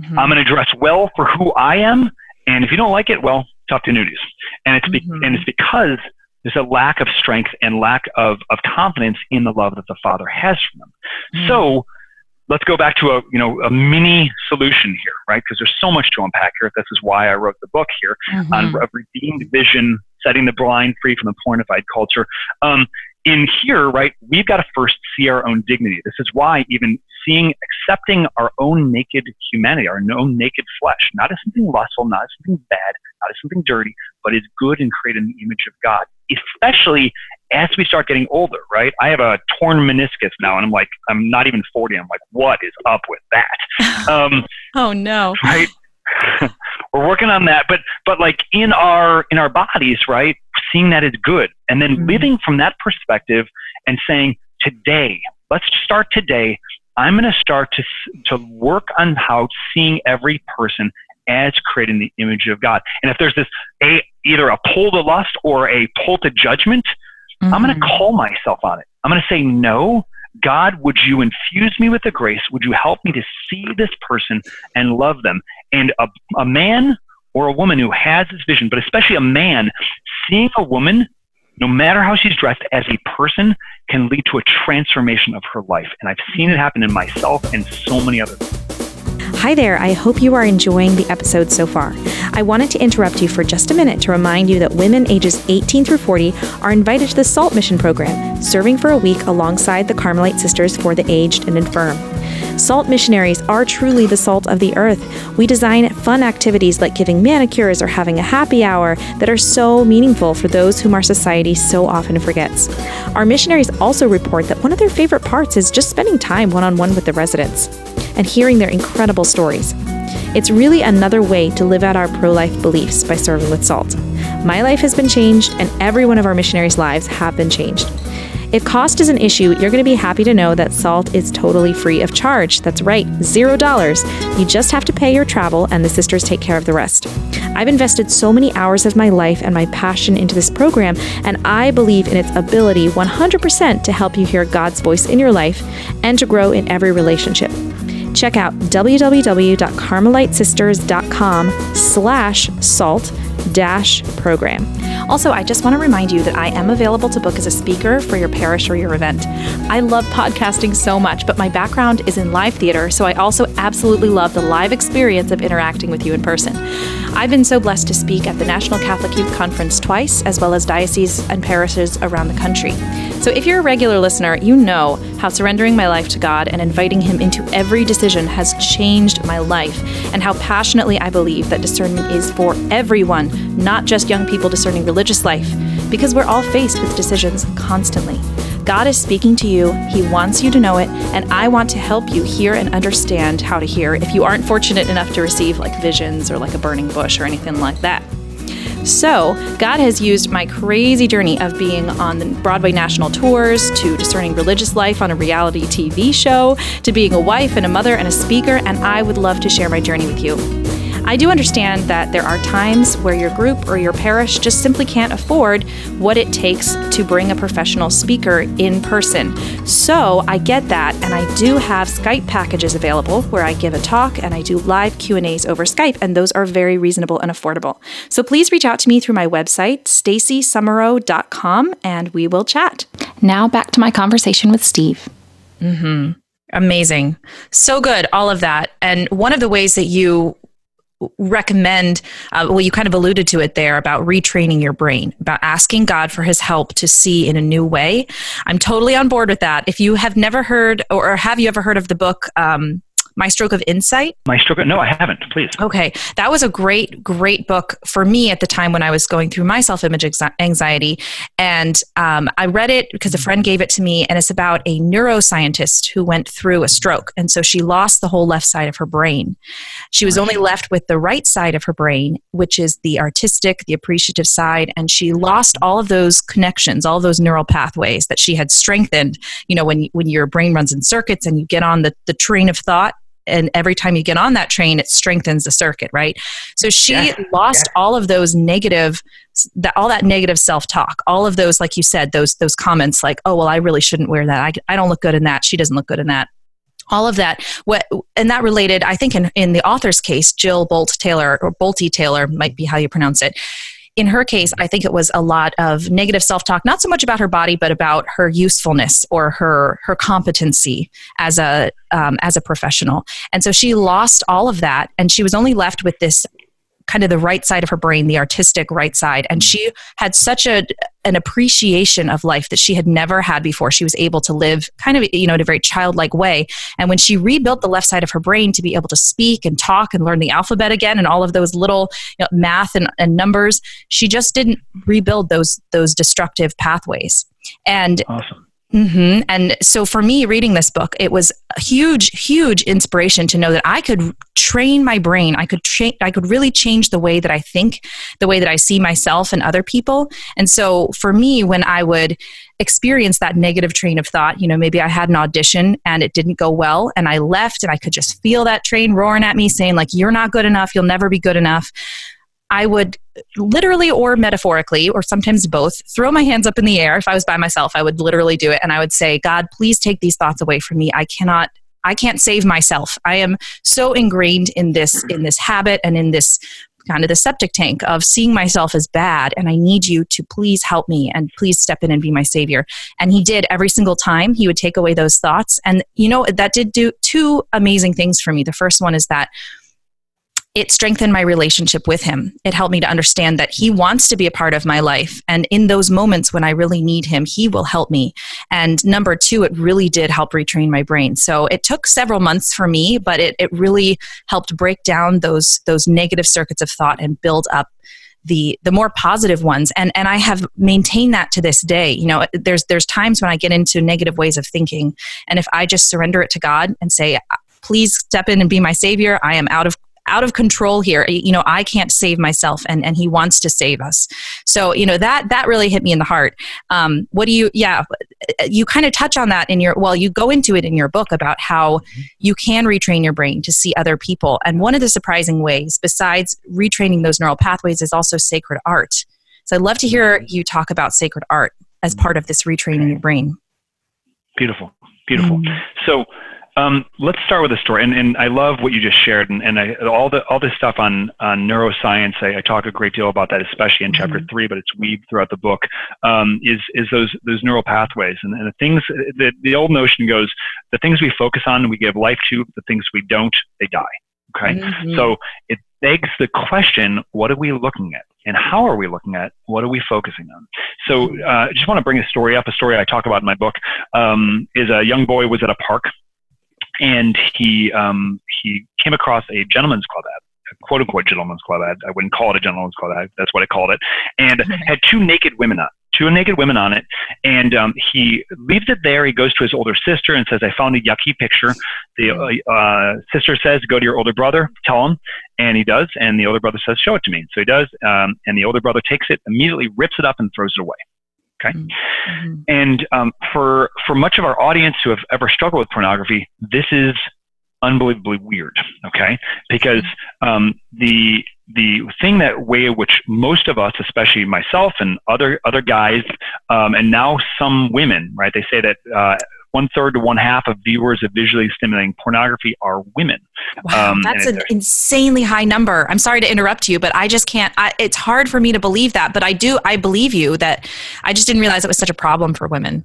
Mm-hmm. I'm going to dress well for who I am, and if you don't like it, well, talk to nudies. And it's be- mm-hmm. and it's because there's a lack of strength and lack of, of confidence in the love that the Father has for them. Mm-hmm. So let's go back to a you know a mini solution here, right? Because there's so much to unpack here. This is why I wrote the book here mm-hmm. on redeemed vision, setting the blind free from the pornified culture. Um, in here, right, we've got to first see our own dignity. This is why even seeing, accepting our own naked humanity, our own naked flesh, not as something lustful, not as something bad, not as something dirty, but is good and created in the image of God, especially as we start getting older, right? I have a torn meniscus now, and I'm like, I'm not even 40. I'm like, what is up with that? Um, oh no! Right? We're working on that, but but like in our in our bodies, right? Seeing that is good, and then mm-hmm. living from that perspective and saying, today, let's start today. I'm going to start to to work on how seeing every person as creating the image of God. And if there's this a either a pull to lust or a pull to judgment, Mm-hmm. I'm going to call myself on it. I'm going to say, no, God, would you infuse me with the grace? Would you help me to see this person and love them? And a, a man or a woman who has this vision, but especially a man, seeing a woman, no matter how she's dressed, as a person can lead to a transformation of her life. And I've seen it happen in myself and so many others. Hi there, I hope you are enjoying the episode so far. I wanted to interrupt you for just a minute to remind you that women ages 18 through 40 are invited to the SALT mission program, serving for a week alongside the Carmelite Sisters for the Aged and Infirm. SALT missionaries are truly the salt of the earth. We design fun activities like giving manicures or having a happy hour that are so meaningful for those whom our society so often forgets. Our missionaries also report that one of their favorite parts is just spending time one on one with the residents and hearing their incredible stories. It's really another way to live out our pro life beliefs by serving with salt. My life has been changed, and every one of our missionaries' lives have been changed. If cost is an issue, you're going to be happy to know that salt is totally free of charge. That's right, zero dollars. You just have to pay your travel, and the sisters take care of the rest. I've invested so many hours of my life and my passion into this program, and I believe in its ability 100% to help you hear God's voice in your life and to grow in every relationship check out www.carmelitesisters.com slash salt dash program. Also, I just want to remind you that I am available to book as a speaker for your parish or your event. I love podcasting so much, but my background is in live theater, so I also absolutely love the live experience of interacting with you in person. I've been so blessed to speak at the National Catholic Youth Conference twice, as well as dioceses and parishes around the country. So if you're a regular listener, you know how surrendering my life to God and inviting Him into every decision has changed my life, and how passionately I believe that discernment is for everyone, not just young people discerning religious life, because we're all faced with decisions constantly. God is speaking to you, He wants you to know it, and I want to help you hear and understand how to hear if you aren't fortunate enough to receive like visions or like a burning bush or anything like that. So, God has used my crazy journey of being on the Broadway national tours to discerning religious life on a reality TV show to being a wife and a mother and a speaker, and I would love to share my journey with you. I do understand that there are times where your group or your parish just simply can't afford what it takes to bring a professional speaker in person. So, I get that and I do have Skype packages available where I give a talk and I do live Q&As over Skype and those are very reasonable and affordable. So, please reach out to me through my website stacysumereau.com and we will chat. Now back to my conversation with Steve. Mhm. Amazing. So good, all of that. And one of the ways that you recommend uh, well you kind of alluded to it there about retraining your brain about asking god for his help to see in a new way. I'm totally on board with that. If you have never heard or have you ever heard of the book um, my Stroke of Insight? My Stroke of, no, I haven't, please. Okay. That was a great, great book for me at the time when I was going through my self image anxiety. And um, I read it because a friend gave it to me, and it's about a neuroscientist who went through a stroke. And so she lost the whole left side of her brain. She was only left with the right side of her brain, which is the artistic, the appreciative side. And she lost all of those connections, all those neural pathways that she had strengthened. You know, when, when your brain runs in circuits and you get on the, the train of thought, and every time you get on that train, it strengthens the circuit, right? So she Yes, lost yes. all of those negative, that all that negative self talk, all of those, like you said, those those comments like, oh well, I really shouldn't wear that. I, I don't look good in that. She doesn't look good in that all of that what and that related i think in, in the author's case jill bolt taylor or bolty taylor might be how you pronounce it in her case i think it was a lot of negative self-talk not so much about her body but about her usefulness or her her competency as a um, as a professional. And so she lost all of that and she was only left with this kind of the right side of her brain the artistic right side. And mm-hmm. she had such a an appreciation of life that she had never had before. She was able to live kind of you know in a very childlike way. And when she rebuilt the left side of her brain to be able to speak and talk and learn the alphabet again and all of those little you know, math and, and numbers she just didn't rebuild those those destructive pathways. And Awesome. Hmm And so for me, reading this book, it was a huge, huge inspiration to know that I could train my brain. I could train. I could really change the way that I think, the way that I see myself and other people. And so for me, when I would experience that negative train of thought, you know, maybe I had an audition and it didn't go well, and I left, and I could just feel that train roaring at me, saying like, "You're not good enough. You'll never be good enough." I would literally or metaphorically, or sometimes both, throw my hands up in the air. If I was by myself, I would literally do it. And I would say, God, please take these thoughts away from me. I cannot. I can't save myself. I am so ingrained in this in this habit and in this kind of the septic tank of seeing myself as bad and I need you to please help me and please step in and be my savior. And he did every single time. He would take away those thoughts and you know that did do two amazing things for me. The first one is that it strengthened my relationship with him. It helped me to understand that he wants to be a part of my life. And in those moments when I really need him, he will help me. And number two, it really did help retrain my brain. So it took several months for me, but it, it really helped break down those, those negative circuits of thought and build up the the more positive ones and and I have maintained that to this day you know there's there's times when I get into negative ways of thinking and if I just surrender it to God and say please step in and be my savior I am out of out of control here. You know i can't save myself and and he wants to save us. So you know that that really hit me in the heart. Um, what do you yeah you kind of touch on that in your well you go into it in your book about how you can retrain your brain to see other people. And one of the surprising ways besides retraining those neural pathways is also sacred art. So i'd love to hear you talk about sacred art as part of this retraining your brain. Beautiful. Beautiful. Mm. So um, let's start with a story, and, and I love what you just shared, and, and I, all the all this stuff on on neuroscience. I, I talk a great deal about that, especially in chapter Mhm. three, but it's weaved throughout the book. Um, is is those those neural pathways, and, and the things the the old notion goes: the things we focus on, we give life to; the things we don't, they die. Okay, Mhm. so it begs the question: What are we looking at? And how are we looking at? What are we focusing on? So, uh, I just want to bring a story up. A story I talk about in my book um, is a young boy was at a park and he um, he came across a gentleman's club ad, a quote unquote gentleman's club ad. I wouldn't call it a gentleman's club ad. That's what I called it, and had two naked women on. Two naked women on it, and um, he leaves it there. He goes to his older sister and says, "I found a yucky picture." The uh, uh, sister says, "Go to your older brother, tell him," and he does. And the older brother says, "Show it to me." So he does, um, and the older brother takes it, immediately rips it up, and throws it away. Mhm. And um, for for much of our audience who have ever struggled with pornography, this is unbelievably weird. Okay, because um, the the thing that way which most of us, especially myself and other other guys, um, and now some women, right? They say that. Uh, one third to one half of viewers of visually stimulating pornography are women. Wow, Um, that's an insanely high number. I'm sorry to interrupt you, but I just can't. I, it's hard for me to believe that, but I do. I believe you that. I just didn't realize it was such a problem for women.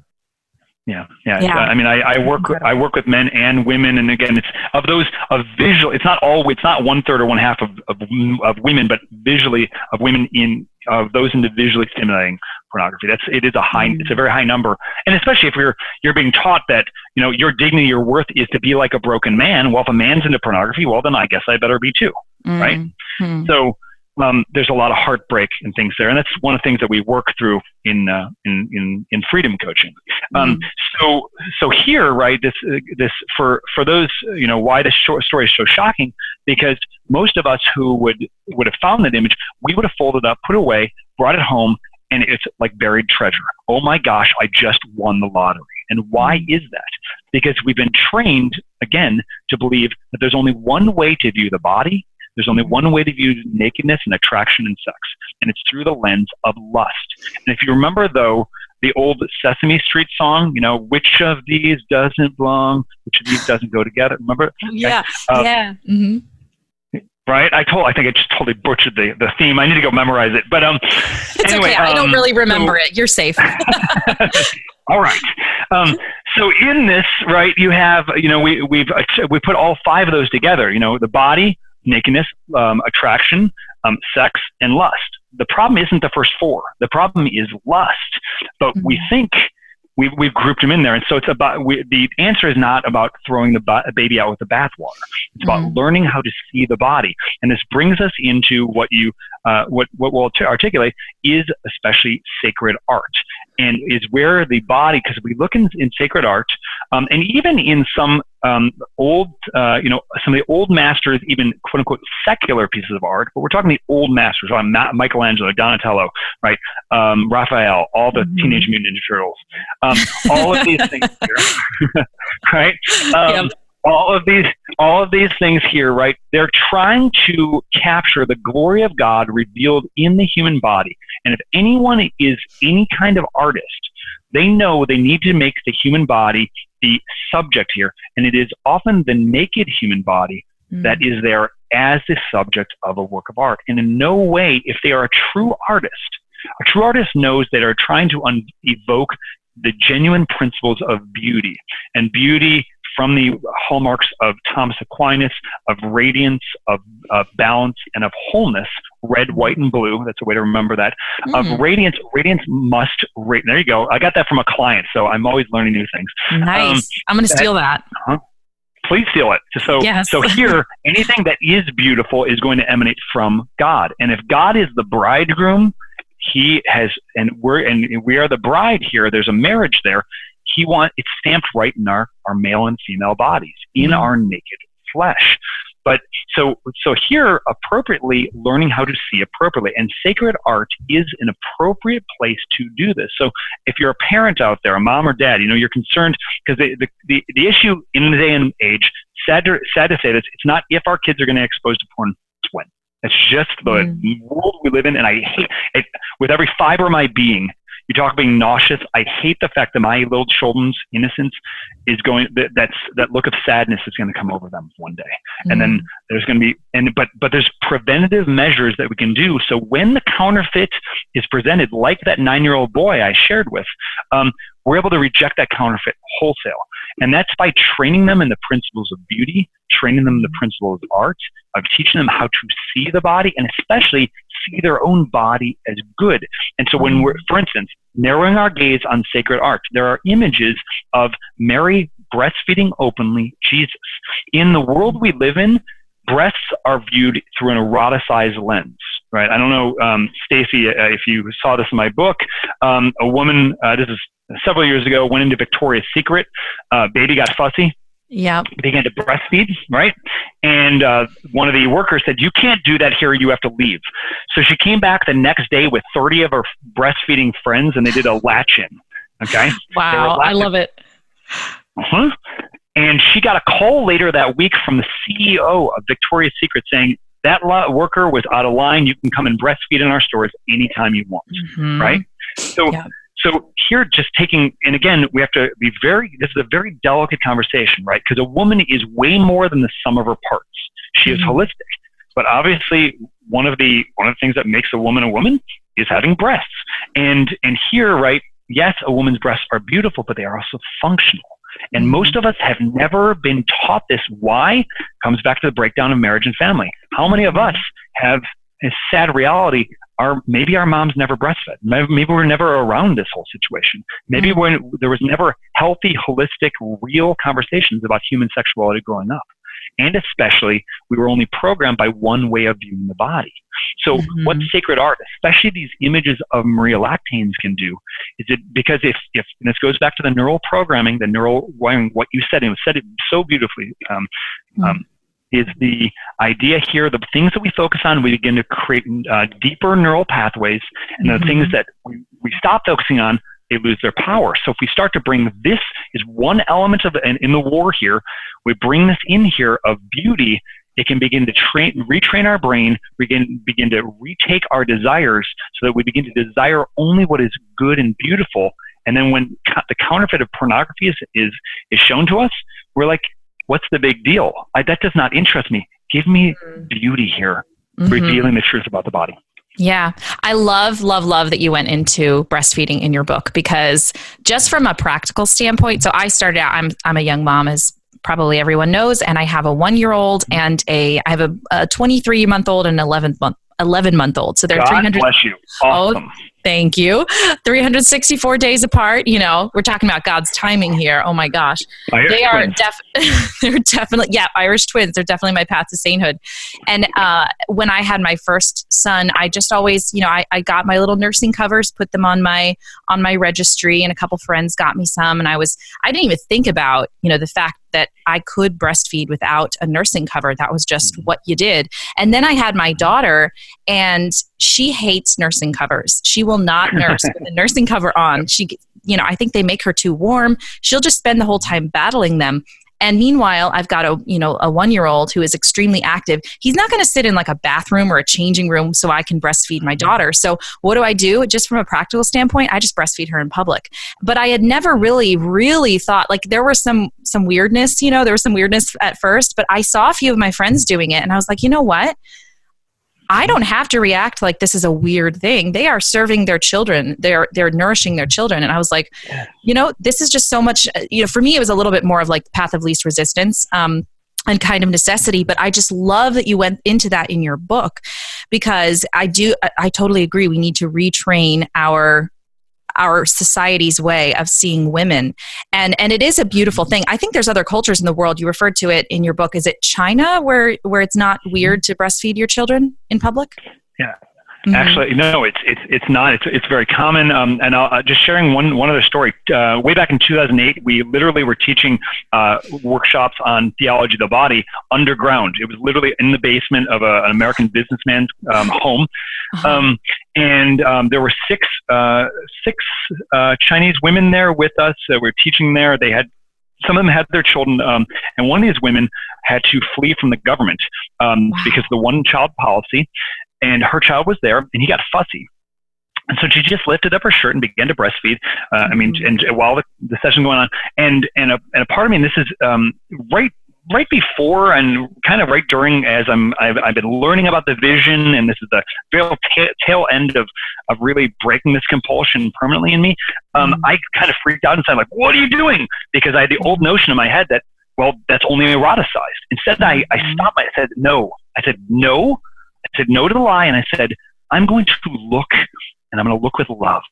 Yeah, yeah. Yeah. I mean, I, I work I work with men and women, and again, it's of those of visual. It's not all. It's not one third or one half of of, of women, but visually of women in of those into visually stimulating pornography. That's it is a high. Mm. It's a very high number, and especially if you're you're being taught that you know your dignity, your worth is to be like a broken man. Well, if a man's into pornography, well, then I guess I better be too. Right. Mhm. So um, there's a lot of heartbreak and things there, and that's one of the things that we work through in uh, in, in in freedom coaching. Um, so so here, right? This uh, this for for those you know why this short story is so shocking because most of us who would would have found that image, we would have folded up, put it away, brought it home, and it's like buried treasure. Oh my gosh, I just won the lottery. And why is that? Because we've been trained, again, to believe that there's only one way to view the body. There's only one way to view nakedness and attraction and sex, and it's through the lens of lust. And if you remember, though, the old Sesame Street song, you know, which of these doesn't belong, which of these doesn't go together? Remember? Yeah, uh, yeah. Mm-hmm right? I told I think I just totally butchered the, the theme. I need to go memorize it. But um it's anyway, okay. I don't um, really remember so, it. You're safe. all right. Um, so in this, right, you have you know we we've we put all five of those together. You know, the body, nakedness, um, attraction, um, sex, and lust. The problem isn't the first four. The problem is lust. But mm-hmm. we think we've, we've grouped them in there. And so it's about, we, the answer is not about throwing the ba- baby out with the bathwater. It's about mm-hmm. learning how to see the body. And this brings us into what you, uh, what, what we'll t- articulate is especially sacred art and is where the body, because we look in, in sacred art, um, and even in some um, old, uh, you know, some of the old masters, even quote unquote secular pieces of art, but we're talking the old masters? Ma- Michelangelo, Donatello, right? Um, Raphael, all the mm-hmm. Teenage Mutant Ninja Turtles, um, all of these things here, right? Um, yep all of these all of these things here right they're trying to capture the glory of god revealed in the human body and if anyone is any kind of artist they know they need to make the human body the subject here and it is often the naked human body mm. that is there as the subject of a work of art and in no way if they are a true artist a true artist knows they are trying to un- evoke the genuine principles of beauty and beauty from the hallmarks of Thomas Aquinas, of radiance, of, of balance, and of wholeness, red, white, and blue. That's a way to remember that. Mm. Of radiance, radiance must, there you go. I got that from a client, so I'm always learning new things. Nice. Um, I'm going to steal that. Uh-huh. Please steal it. So, yes. so here, anything that is beautiful is going to emanate from God. And if God is the bridegroom, he has, and we're, and we are the bride here. There's a marriage there he want it's stamped right in our, our male and female bodies, in mm-hmm. our naked flesh. But so so here appropriately learning how to see appropriately. And sacred art is an appropriate place to do this. So if you're a parent out there, a mom or dad, you know, you're concerned because the, the, the, the issue in the day and age, sad to, sad to say this, it's not if our kids are going to expose to porn, it's when. It's just the mm. world we live in, and I hate it with every fiber of my being. You talk about being nauseous. I hate the fact that my little children's innocence is going. That, that's that look of sadness is going to come over them one day, mm-hmm. and then mm. there's going to be and but but there's preventative measures that we can do. So when the counterfeit is presented, like that nine-year-old boy I shared with, um, we're able to reject that counterfeit wholesale. And that's by training them in the principles of beauty, training them in the principles of art, of teaching them how to see the body, and especially see their own body as good. And so when we're, for instance, narrowing our gaze on sacred art, there are images of Mary breastfeeding openly Jesus. In the world we live in, breasts are viewed through an eroticized lens right? I don't know, um, Stacy, uh, if you saw this in my book. Um, a woman, uh, this is several years ago, went into Victoria's Secret. Uh, baby got fussy. Yeah. Began to breastfeed, right? And uh, one of the workers said, You can't do that here. You have to leave. So she came back the next day with 30 of her breastfeeding friends and they did a latch in. Okay. Wow. I love it. Uh-huh. And she got a call later that week from the CEO of Victoria's Secret saying, that worker was out of line. You can come and breastfeed in our stores anytime you want, mm-hmm. right? So yeah. So here, just taking, and again, we have to be very, this is a very delicate conversation, right? Because a woman is way more than the sum of her parts. She is mm-hmm. holistic. But obviously, one of the one of the things that makes a woman a woman is having breasts. And and here, right? Yes, a woman's breasts are beautiful, but they are also functional. And mm-hmm. most of us have never been taught this. Why? Comes back to the breakdown of marriage and family. How many of us have a sad reality our maybe our moms never breastfed. Maybe we're never around this whole situation. Maybe mm-hmm. when there was never healthy, holistic, real conversations about human sexuality growing up. And especially, we were only programmed by one way of viewing the body. So, mm-hmm. what sacred art, especially these images of Maria Lactans, can do is it because if, if this goes back to the neural programming, the neural wiring, what you said, and you said it so beautifully. Um, mm-hmm. um, is the idea here the things that we focus on, we begin to create uh, deeper neural pathways, and the mm-hmm. things that we, we stop focusing on, they lose their power. So if we start to bring this is one element of in, in the war here, we bring this in here of beauty. It can begin to train, retrain our brain, begin begin to retake our desires, so that we begin to desire only what is good and beautiful. And then when the counterfeit of pornography is is, is shown to us, we're like, what's the big deal? I, that does not interest me. Give me mm-hmm. beauty here, mm-hmm. revealing the truth about the body. Yeah. I love, love, love that you went into breastfeeding in your book because just from a practical standpoint, so I started out, I'm, I'm a young mom, as probably everyone knows, and I have a one year old and a, I have a, a 23 month old and 11 month 11 month old. So they're God 300. Bless you. Awesome. Oh, Thank you. 364 days apart. You know, we're talking about God's timing here. Oh my gosh. Irish they are def- they're definitely yeah, Irish twins. They're definitely my path to sainthood. And uh, when I had my first son, I just always, you know, I, I got my little nursing covers, put them on my on my registry, and a couple friends got me some. And I was I didn't even think about, you know, the fact that I could breastfeed without a nursing cover. That was just mm-hmm. what you did. And then I had my daughter, and she hates nursing covers. She will not nurse with a nursing cover on. She, you know, I think they make her too warm. She'll just spend the whole time battling them. And meanwhile, I've got a you know a one year old who is extremely active. He's not going to sit in like a bathroom or a changing room so I can breastfeed my daughter. So what do I do? Just from a practical standpoint, I just breastfeed her in public. But I had never really really thought like there was some some weirdness. You know, there was some weirdness at first, but I saw a few of my friends doing it, and I was like, you know what? I don't have to react like this is a weird thing. They are serving their children. They're they're nourishing their children. And I was like, you know, this is just so much. You know, for me, it was a little bit more of like path of least resistance. Um, and kind of necessity but i just love that you went into that in your book because i do I, I totally agree we need to retrain our our society's way of seeing women. And and it is a beautiful thing. I think there's other cultures in the world you referred to it in your book. Is it china where where it's not weird to breastfeed your children in public? Yeah Mm-hmm. Actually, no, it's it's it's not. It's it's very common. Um, and I'll, uh, just sharing one one other story. Uh, way back in 2008, we literally were teaching uh, workshops on theology of the body underground. It was literally in the basement of a, an American businessman's um, home, uh-huh. um, and um, there were six uh, six uh, Chinese women there with us that were teaching there. They had some of them had their children, um, and one of these women had to flee from the government um, wow. because of the one child policy and her child was there, and he got fussy. And so she just lifted up her shirt and began to breastfeed. Uh, I mean, mm-hmm. and while the, the session going on, and and a, and a part of me, and this is um, right right before and kind of right during as I'm I've, I've been learning about the vision, and this is the real ta- tail end of of really breaking this compulsion permanently in me. Um, mm-hmm. I kind of freaked out and said, like, "What are you doing?" Because I had the old notion in my head that well, that's only eroticized. Instead, I I mm-hmm. stopped. I said, "No." I said, "No." I said no to the lie and I said, I'm going to look and I'm going to look with love.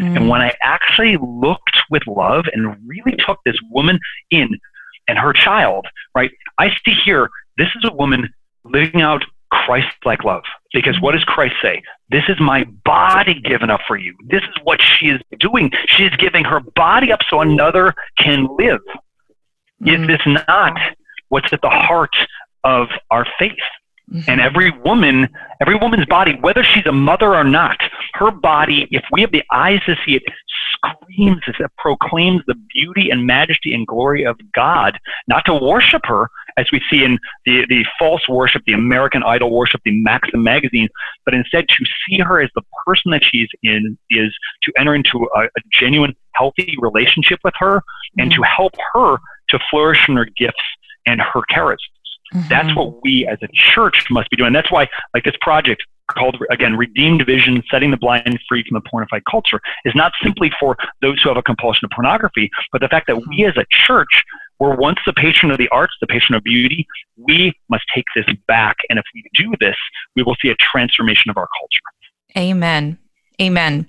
Mm. And when I actually looked with love and really took this woman in and her child, right, I see here, this is a woman living out Christ like love. Because what does Christ say? This is my body given up for you. This is what she is doing. She is giving her body up so another can live. Mm. Is this not what's at the heart of our faith? Mm-hmm. And every woman, every woman's body, whether she's a mother or not, her body, if we have the eyes to see it, screams, it proclaims the beauty and majesty and glory of God, not to worship her, as we see in the, the false worship, the American Idol worship, the Maxim magazine, but instead to see her as the person that she's in, is to enter into a, a genuine, healthy relationship with her mm-hmm. and to help her to flourish in her gifts and her character. Mm-hmm. That's what we as a church must be doing. That's why, like this project called again redeemed vision setting the blind free from the pornified culture is not simply for those who have a compulsion to pornography but the fact that we as a church were once the patron of the arts the patron of beauty we must take this back and if we do this we will see a transformation of our culture amen amen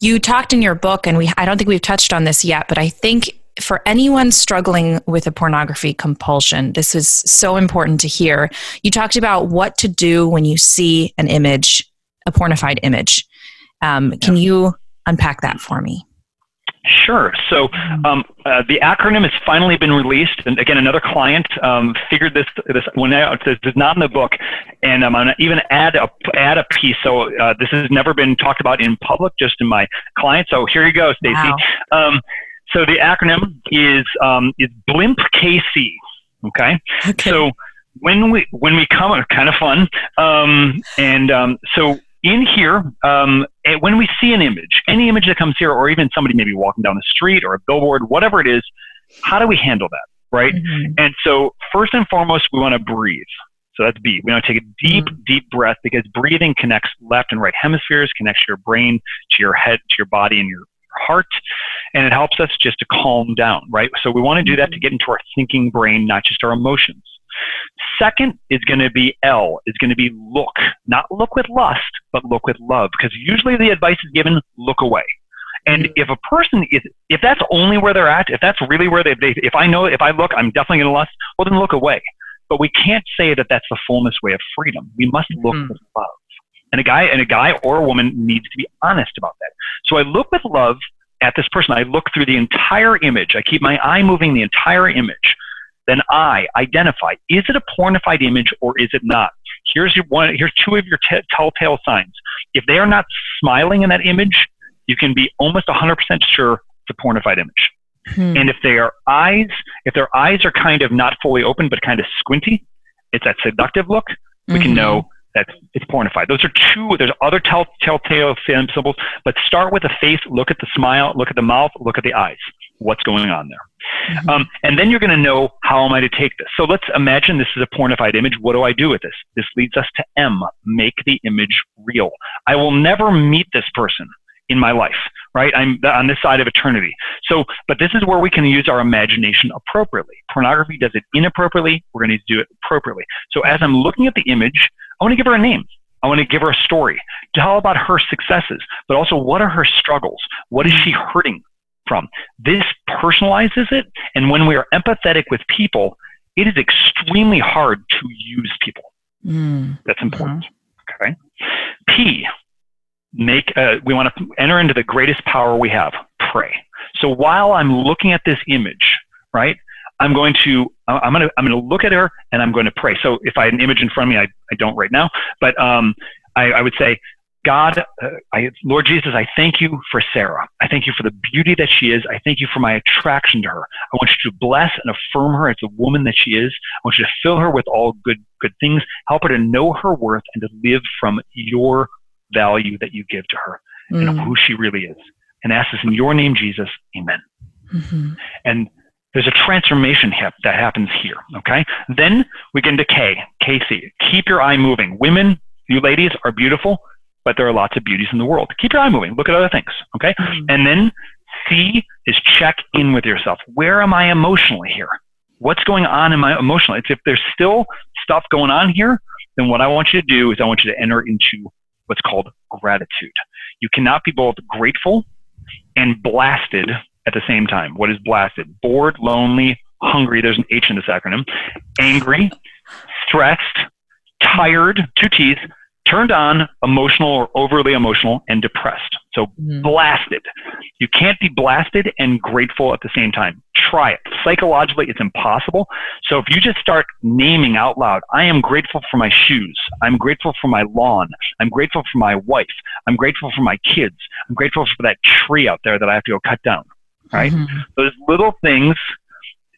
you talked in your book and we i don't think we've touched on this yet but i think for anyone struggling with a pornography compulsion, this is so important to hear. You talked about what to do when you see an image, a pornified image. Um, can you unpack that for me? Sure. So um, uh, the acronym has finally been released, and again, another client um, figured this this when this is not in the book, and I'm gonna even add a add a piece. So uh, this has never been talked about in public, just in my clients. So here you go, Stacy. Wow. Um, so the acronym is um, is BLIMP KC. Okay? okay. So when we when we come, kind of fun, um, and um, so in here, um, when we see an image, any image that comes here, or even somebody maybe walking down the street or a billboard, whatever it is, how do we handle that, right? Mm-hmm. And so, first and foremost, we want to breathe. So that's B. We want to take a deep, mm-hmm. deep breath because breathing connects left and right hemispheres, connects your brain to your head, to your body, and your heart, and it helps us just to calm down, right? So we want to do that to mm-hmm. get into our thinking brain, not just our emotions. Second is going to be L, is going to be look. Not look with lust, but look with love. Because usually the advice is given, look away. And if a person is, if that's only where they're at, if that's really where they, they if I know, if I look, I'm definitely going to lust, well, then look away. But we can't say that that's the fullness way of freedom. We must look mm-hmm. with love. And a guy and a guy or a woman needs to be honest about that. So I look with love at this person. I look through the entire image. I keep my eye moving the entire image then I identify is it a pornified image or is it not? Here's your one. Here's two of your t- telltale signs. If they are not smiling in that image, you can be almost 100% sure it's a pornified image. Hmm. And if their eyes, if their eyes are kind of not fully open but kind of squinty, it's that seductive look. We mm-hmm. can know that it's pornified. Those are two. There's other tell, telltale symbols, but start with the face. Look at the smile. Look at the mouth. Look at the eyes. What's going on there? Mm-hmm. Um, and then you're going to know how am I to take this. So let's imagine this is a pornified image. What do I do with this? This leads us to M, make the image real. I will never meet this person in my life, right? I'm on this side of eternity. So, but this is where we can use our imagination appropriately. Pornography does it inappropriately. We're going to do it appropriately. So as I'm looking at the image, I want to give her a name. I want to give her a story. Tell about her successes, but also what are her struggles? What is she hurting from. This personalizes it, and when we are empathetic with people, it is extremely hard to use people. Mm. That's important. Mm-hmm. Okay. P, make uh, we want to enter into the greatest power we have. Pray. So while I'm looking at this image, right, I'm going to I'm going to I'm going to look at her and I'm going to pray. So if I had an image in front of me, I, I don't right now, but um, I, I would say, God, uh, I, Lord Jesus, I thank you for Sarah. I thank you for the beauty that she is. I thank you for my attraction to her. I want you to bless and affirm her as the woman that she is. I want you to fill her with all good, good things. Help her to know her worth and to live from your value that you give to her mm. and who she really is. And ask this in your name, Jesus. Amen. Mm-hmm. And there's a transformation hip that happens here. Okay. Then we get into K, KC. Keep your eye moving. Women, you ladies are beautiful but there are lots of beauties in the world. Keep your eye moving. Look at other things. Okay. Mm-hmm. And then C is check in with yourself. Where am I emotionally here? What's going on in my emotional? It's if there's still stuff going on here, then what I want you to do is I want you to enter into what's called gratitude. You cannot be both grateful and blasted at the same time. What is blasted? Bored, lonely, hungry. There's an H in this acronym. Angry, stressed, tired, two T's, turned on, emotional or overly emotional, and depressed. So mm. blasted. You can't be blasted and grateful at the same time. Try it. Psychologically, it's impossible. So if you just start naming out loud, I am grateful for my shoes. I'm grateful for my lawn. I'm grateful for my wife. I'm grateful for my kids. I'm grateful for that tree out there that I have to go cut down. Right? Mm-hmm. Those little things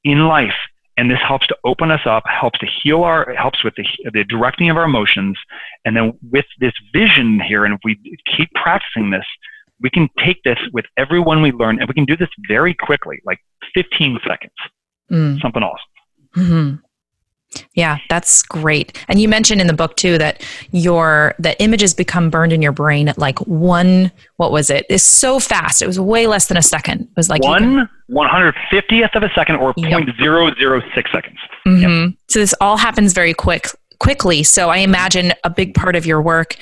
in life and this helps to open us up helps to heal our helps with the, the directing of our emotions and then with this vision here and if we keep practicing this we can take this with everyone we learn and we can do this very quickly like 15 seconds mm. something awesome mm-hmm. Yeah, that's great. And you mentioned in the book too that your the images become burned in your brain at like one what was it? It's so fast. It was way less than a second. It was like one one hundred fiftieth of a second or yep. 0.006 seconds. Mm-hmm. Yep. So this all happens very quick quickly. So I imagine a big part of your work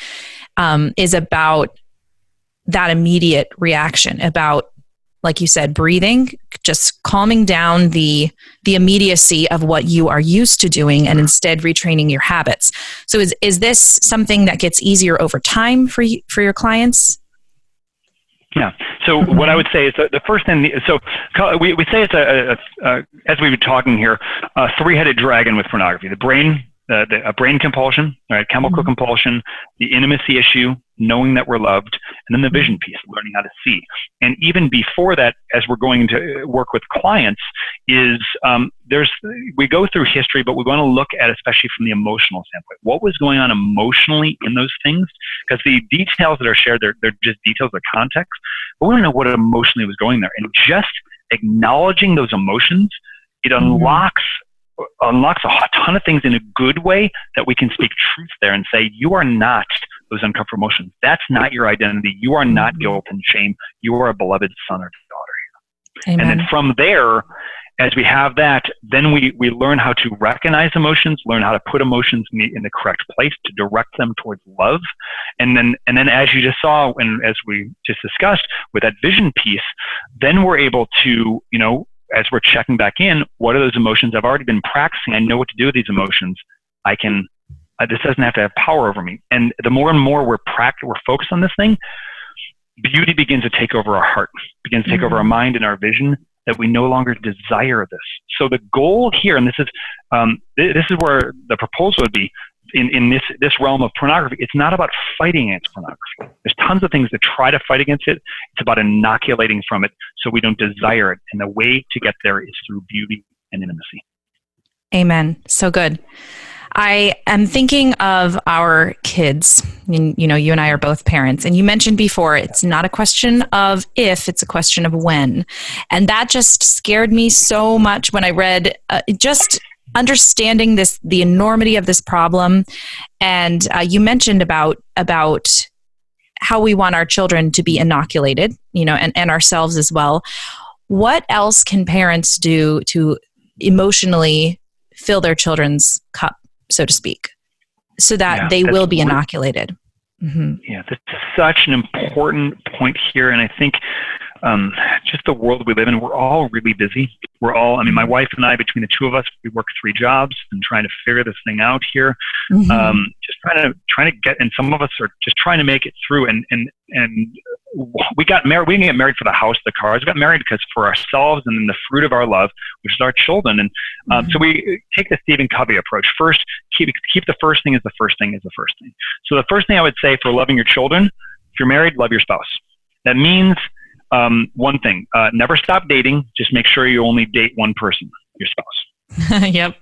um, is about that immediate reaction, about like you said breathing just calming down the the immediacy of what you are used to doing and instead retraining your habits so is is this something that gets easier over time for you, for your clients Yeah. So what I would say is the first thing. So we, we say it's a, a, a as we were talking here, a three-headed dragon with pornography. The brain, uh, the, a brain compulsion, right? Chemical mm-hmm. compulsion, the intimacy issue, knowing that we're loved, and then the vision piece, learning how to see. And even before that, as we're going to work with clients, is um, there's we go through history, but we want to look at especially from the emotional standpoint. What was going on emotionally in those things? Because the details that are shared, they're, they're just details of context, but we don't know what emotionally was going there. And just acknowledging those emotions, it mm-hmm. unlocks unlocks a ton of things in a good way that we can speak truth there and say, you are not those uncomfortable emotions. That's not your identity. You are not guilt and shame. You are a beloved son or daughter. Amen. And then from there, as we have that, then we, we learn how to recognize emotions, learn how to put emotions in the, in the correct place to direct them towards love. And then, and then as you just saw, and as we just discussed with that vision piece, then we're able to, you know, as we're checking back in, what are those emotions? I've already been practicing. I know what to do with these emotions. I can, uh, this doesn't have to have power over me. And the more and more we're practice, we're focused on this thing, beauty begins to take over our heart, begins to take mm-hmm. over our mind and our vision that we no longer desire this. So the goal here, and this is, um, this is where the proposal would be, in, in this, this realm of pornography, it's not about fighting against pornography. There's tons of things that try to fight against it. It's about inoculating from it so we don't desire it. And the way to get there is through beauty and intimacy. Amen. So good. I am thinking of our kids. You know, you and I are both parents, and you mentioned before it's not a question of if, it's a question of when. And that just scared me so much when I read uh, just understanding this the enormity of this problem. And uh, you mentioned about about how we want our children to be inoculated you know and, and ourselves as well. What else can parents do to emotionally fill their children's cup so to speak so that yeah, they will be inoculated? Mm-hmm. yeah that's such an important point here and i think um, just the world we live in. We're all really busy. We're all, I mean, my wife and I, between the two of us, we work three jobs and trying to figure this thing out here. Mm-hmm. Um, just trying to, trying to get, and some of us are just trying to make it through. And, and, and we got married, we didn't get married for the house, the cars. We got married because for ourselves and then the fruit of our love, which is our children. And um, mm-hmm. so we take the Stephen Covey approach. First, keep, keep the first thing as the first thing is the first thing. So the first thing I would say for loving your children, if you're married, love your spouse. That means um, one thing uh, never stop dating. Just make sure you only date one person your spouse. Yep.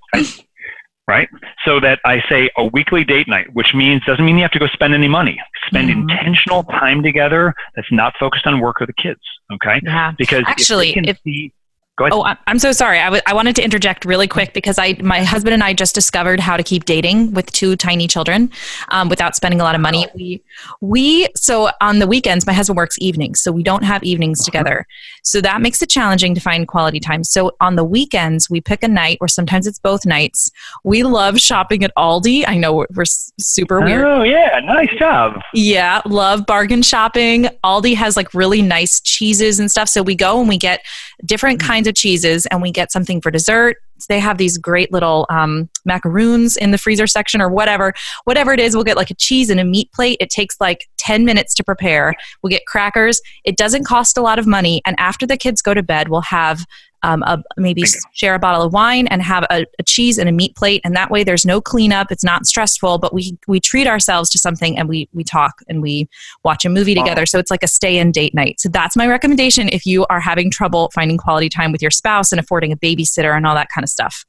Right? So that i say a weekly date night which means doesn't mean you have to go spend any money. Spend mm-hmm. intentional time together that's not focused on work or the kids okay? Yeah. Because actually if, if see, Oh, I'm so sorry. I, w- I wanted to interject really quick because I, my husband and I just discovered how to keep dating with two tiny children um, without spending a lot of money. We, we, so on the weekends, my husband works evenings, so we don't have evenings uh-huh. together. So that makes it challenging to find quality time. So on the weekends, we pick a night, or sometimes it's both nights. We love shopping at Aldi. I know we're, we're super weird. Oh yeah, nice job. Yeah, love bargain shopping. Aldi has like really nice cheeses and stuff. So we go and we get different mm. kinds of cheeses and we get something for dessert. They have these great little um, macaroons in the freezer section or whatever. Whatever it is, we'll get like a cheese and a meat plate. It takes like 10 minutes to prepare. We'll get crackers. It doesn't cost a lot of money. And after the kids go to bed, we'll have um, a, maybe share a bottle of wine and have a, a, cheese and a meat plate. And that way there's no cleanup. It's not stressful but we we treat ourselves to something and we we talk and we watch a movie together. So it's like a stay in date night. So that's my recommendation if you are having trouble finding quality time with your spouse and affording a babysitter and all that kind of stuff.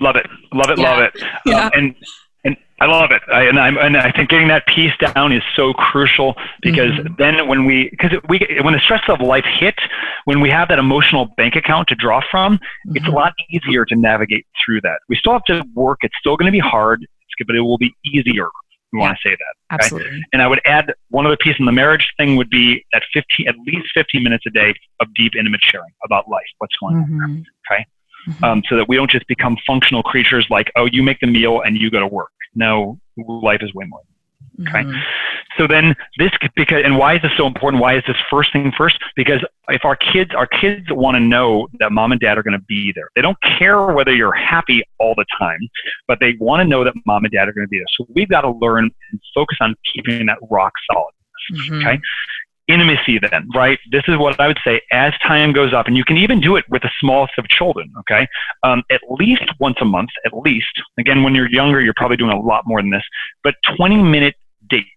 Love it. Love it. Yeah. love it yeah. Um, and I love it, I, and, I'm, and I think getting that piece down is so crucial because mm-hmm. then when we, because we, when the stress of life hit, when we have that emotional bank account to draw from, mm-hmm. it's a mm-hmm. lot easier to navigate through that. We still have to work; it's still going to be hard, but it will be easier. We yeah, want to say that. Okay? Absolutely. And I would add one other piece in the marriage thing would be that 15, at least 15 minutes a day of deep, intimate sharing about life, what's going mm-hmm. on. Okay. Mm-hmm. Um, so that we don't just become functional creatures like, oh, you make the meal and you go to work. No, life is way more. Okay. Mm-hmm. So then this because and why is this so important? Why is this first thing first? Because if our kids our kids want to know that mom and dad are going to be there. They don't care whether you're happy all the time, but they want to know that mom and dad are going to be there. So we've got to learn and focus on keeping that rock solid. Mm-hmm. Okay. Intimacy then, right? This is what I would say as time goes up, and you can even do it with the smallest of children, okay? Um, at least once a month, at least. Again, when you're younger, you're probably doing a lot more than this, but 20 minute dates.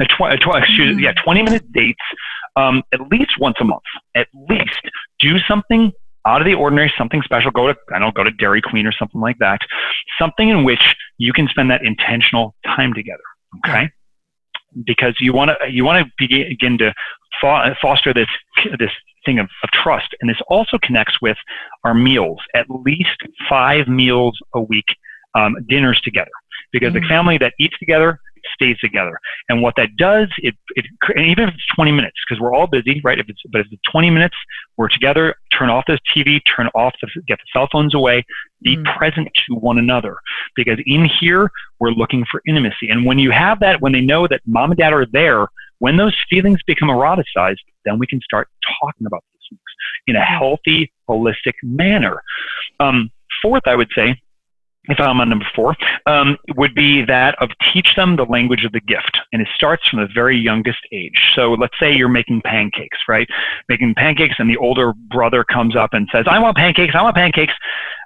Uh, tw- uh, tw- excuse, yeah, 20 minute dates um, at least once a month. At least do something out of the ordinary, something special. Go to, I don't go to Dairy Queen or something like that. Something in which you can spend that intentional time together. Okay because you want to you want to begin to foster this this thing of, of trust, and this also connects with our meals. At least five meals a week, um, dinners together, because mm-hmm. the mm. family that eats together stays together. And what that does, it, it even if it's 20 minutes, because we're all busy, right? If it's, but if it's 20 minutes, we're together, turn off the TV, turn off the, get the cell phones away, be mm. present to one another. Because in here, we're looking for intimacy. And when you have that, when they know that mom and dad are there, when those feelings become eroticized, then we can start talking about these things in a mm. healthy, holistic manner. Um, fourth, I would say, if I'm on number four, um, would be that of teach them the language of the gift. And it starts from the very youngest age. So let's say you're making pancakes, right? Making pancakes, and the older brother comes up and says, I want pancakes, I want pancakes.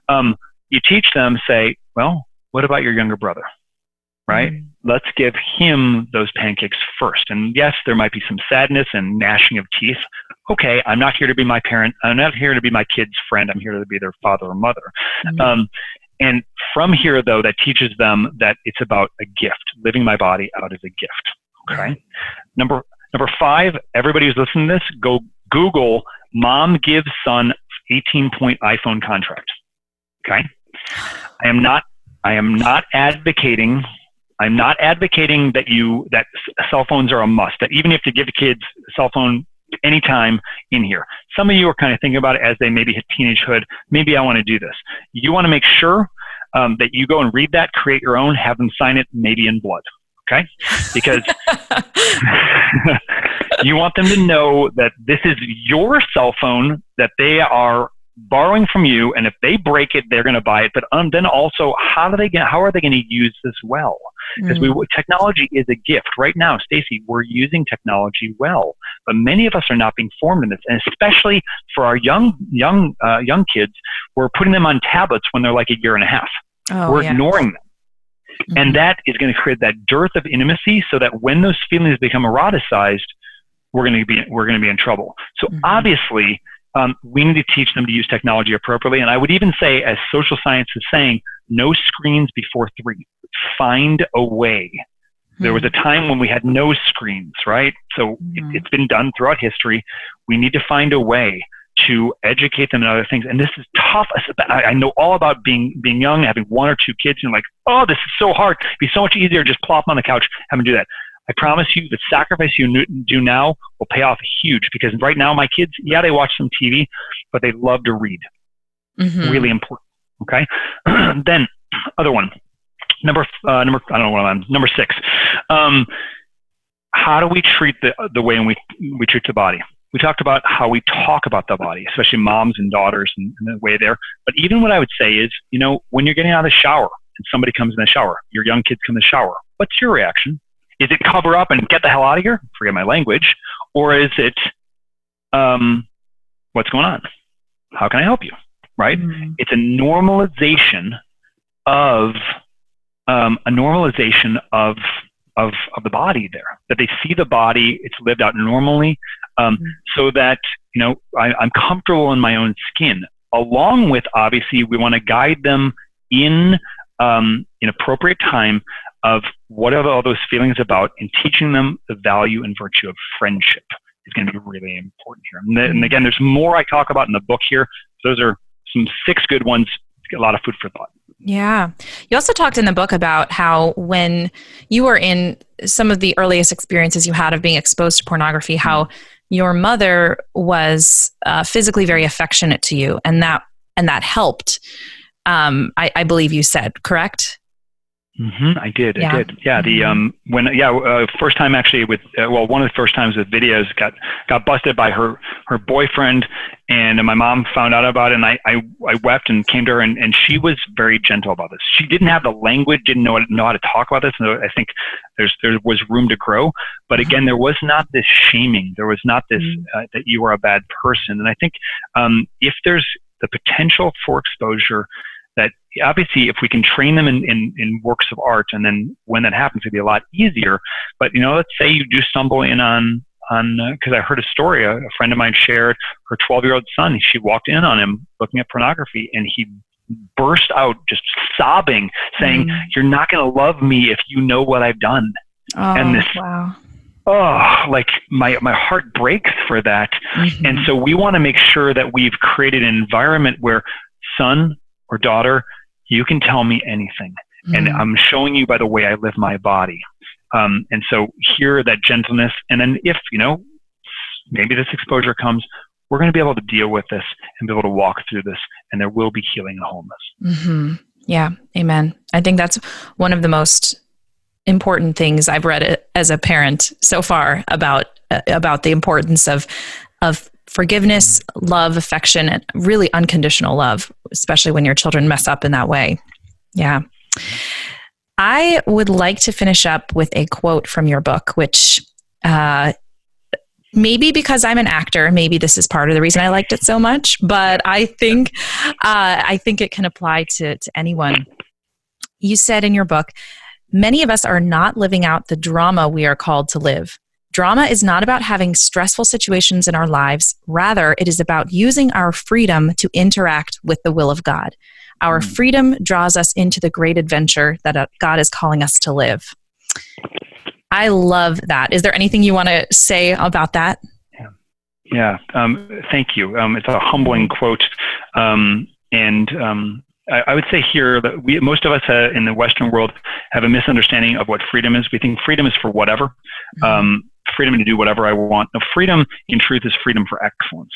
Um, you teach them, say, well, what about your younger brother? Right? Mm. Let's give him those pancakes first. And yes, there might be some sadness and gnashing of teeth. Okay, I'm not here to be my parent. I'm not here to be my kid's friend. I'm here to be their father or mother. Mm. Um, and from here, though, that teaches them that it's about a gift, living my body out as a gift. Okay. Mm-hmm. Number number five, everybody who's listening to this, go Google mom gives son 18 point iPhone contract. Okay. I am not I am not advocating I'm not advocating that you that cell phones are a must. That even if you give the kids cell phone anytime in here. Some of you are kind of thinking about it as they maybe hit teenagehood. Maybe I want to do this. You want to make sure um, that you go and read that, create your own, have them sign it, maybe in blood. Okay? Because you want them to know that this is your cell phone that they are borrowing from you, and if they break it, they're going to buy it. But um, then also, how do they get? How are they going to use this well? Because mm. we technology is a gift. Right now, Stacy, we're using technology well, but many of us are not being formed in this, and especially for our young young uh, young kids, we're putting them on tablets when they're like a year and a half. Oh, we're yeah. ignoring them. Mm-hmm. And that is going to create that dearth of intimacy so that when those feelings become eroticized, we're going to be we're going to be in trouble. So mm-hmm. obviously, um, we need to teach them to use technology appropriately. And I would even say, as social science is saying, no screens before three. Find a way. There was a hmm. time when we had no screens, right? So mm-hmm. it, has been done throughout history. We need to find a way to educate them in other things. And this is tough. I know all about being being young, having one or two kids, and like, oh, this is so hard. It'd be so much easier to just plop on the couch, have them do that. I promise you, the sacrifice you do now will pay off huge because right now my kids, yeah, they watch some TV, but they love to read. Mm-hmm. Really important. Okay. then, other one, number uh, number I don't know what I'm number six. Um, how do we treat the the way and we we treat the body? We talked about how we talk about the body, especially moms and daughters and, and the way there. But even what I would say is, you know, when you're getting out of the shower and somebody comes in the shower, your young kids come in the shower, what's your reaction? Is it cover up and get the hell out of here? Forget my language. Or is it, um, what's going on? How can I help you? Right? Mm-hmm. It's a normalization of um, a normalization of, of of the body there. That they see the body, it's lived out normally, um, mm-hmm. so that you know I, I'm comfortable in my own skin. Along with obviously, we want to guide them in um, in appropriate time of what are all those feelings about and teaching them the value and virtue of friendship is going to be really important here. And, and again, there's more I talk about in the book here. Those are some six good ones. A lot of food for thought. Yeah. You also talked in the book about how when you were in some of the earliest experiences you had of being exposed to pornography, how your mother was uh, physically very affectionate to you, and that and that helped. Um, I, I believe you said correct. Mm-hmm, I did. Yeah. I did. Yeah. The mm-hmm. um when yeah uh, first time actually with uh, well one of the first times with videos got got busted by her her boyfriend and my mom found out about it and I I, I wept and came to her and, and she was very gentle about this. She didn't have the language, didn't know know how to talk about this. And I think there's there was room to grow, but mm-hmm. again there was not this shaming. There was not this mm-hmm. uh, that you are a bad person. And I think um if there's the potential for exposure that obviously if we can train them in, in, in works of art and then when that happens it'd be a lot easier. But you know let's say you do stumble in on on because uh, i heard a story a, a friend of mine shared her 12 year old son. She walked in on him looking at pornography and he burst out just sobbing saying mm. you're not going to love me if you know what i've done. Oh, and this wow. Oh like my my heart breaks for that. Mm-hmm. and so we want to make sure that we've created an environment where son or daughter, you can tell me anything. Mm-hmm. And I'm showing you by the way I live my body. Um, and so here, that gentleness. And then if, you know, maybe this exposure comes, we're going to be able to deal with this and be able to walk through this, and there will be healing and wholeness. Mm-hmm. Yeah, amen. I think that's one of the most important things I've read as a parent so far about uh, about the importance of of forgiveness, love, affection, and really unconditional love, especially when your children mess up in that way. Yeah. I would like to finish up with a quote from your book, which uh, maybe because I'm an actor, maybe this is part of the reason I liked it so much. But I think uh, I think it can apply to to anyone. You said in your book, many of us are not living out the drama we are called to live. Drama is not about having stressful situations in our lives. Rather, it is about using our freedom to interact with the will of God. Our mm. freedom draws us into the great adventure that uh, God is calling us to live. I love that. Is there anything you want to say about that? Yeah, yeah. Um, thank you. Um, it's a humbling quote. Um, and um, I, I, would say here that we, most of us uh, in the Western world have a misunderstanding of what freedom is. We think freedom is for whatever. Mm-hmm. Um, freedom to do whatever I want. Freedom in truth is freedom for excellence.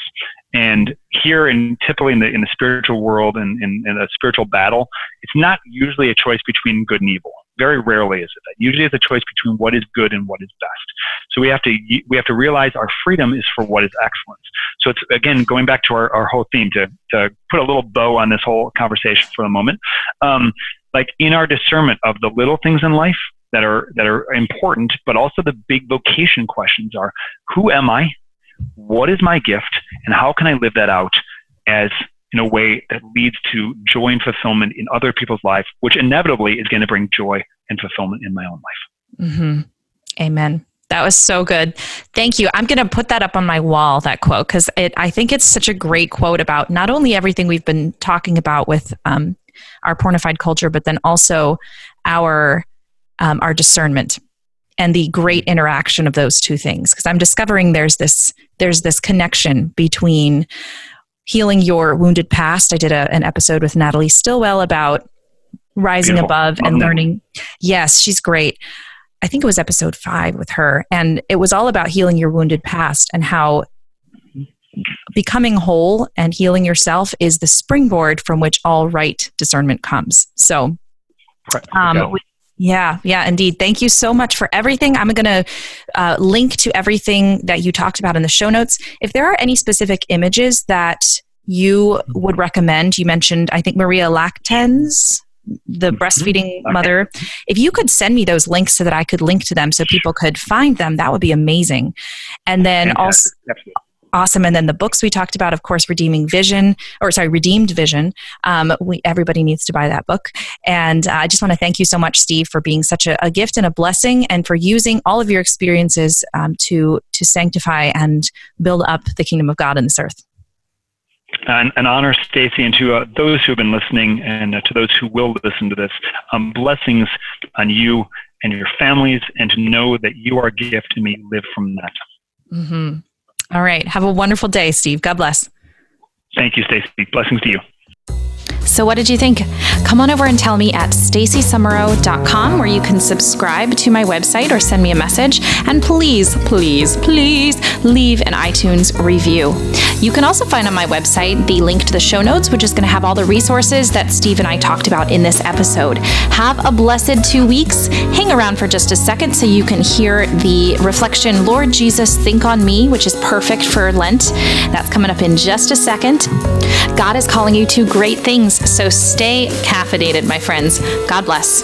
And here, in typically in the in the spiritual world and in, in a spiritual battle, it's not usually a choice between good and evil. Very rarely is it that. Usually, it's a choice between what is good and what is best. So we have to we have to realize our freedom is for what is excellence. So it's again going back to our, our whole theme to to put a little bow on this whole conversation for a moment. Um, like in our discernment of the little things in life that are that are important, but also the big vocation questions are: Who am I? What is my gift, and how can I live that out as in a way that leads to joy and fulfillment in other people's lives, which inevitably is going to bring joy and fulfillment in my own life. Mm-hmm. Amen. That was so good. Thank you. I'm going to put that up on my wall, that quote, because I think it's such a great quote about not only everything we've been talking about with um, our pornified culture, but then also our um, our discernment and the great interaction of those two things. Because i'm discovering there's this there's this connection between healing your wounded past. I did a, an episode with natalie stillwell about rising Beautiful. above and learning. Yes she's great. I think it was episode five with her and it was all about healing your wounded past and how becoming whole and healing yourself is the springboard from which all right discernment comes. So um, yeah, yeah, indeed. Thank you so much for everything. I'm going to uh, link to everything that you talked about in the show notes. If there are any specific images that you would recommend, you mentioned, I think, Maria Lactans, the mm-hmm. breastfeeding okay. mother. If you could send me those links so that I could link to them so people could find them, that would be amazing. And then Fantastic. also awesome. And then the books we talked about, of course, Redeeming Vision, or sorry, Redeemed Vision. Um, we, everybody needs to buy that book. And uh, I just want to thank you so much, Steve, for being such a, a, gift and a blessing, and for using all of your experiences um, to to sanctify and build up the kingdom of God in this earth. And, and honor Stacy and to uh, those who have been listening and uh, to those who will listen to this. Um, blessings on you and your families, and to know that you are a gift and may live from that. Mm-hmm. All right. Have a wonderful day, Steve. God bless. Thank you, Stacy. Blessings to you. So, what did you think? Come on over and tell me at stacysumereau.com where you can subscribe to my website or send me a message. And please, please, please leave an iTunes review. You can also find on my website the link to the show notes, which is going to have all the resources that Steve and I talked about in this episode. Have a blessed two weeks. Hang around for just a second so you can hear the reflection, Lord Jesus, think on me, which is perfect for Lent. That's coming up in just a second. God is calling you to great things, so stay caffeinated, my friends. God bless.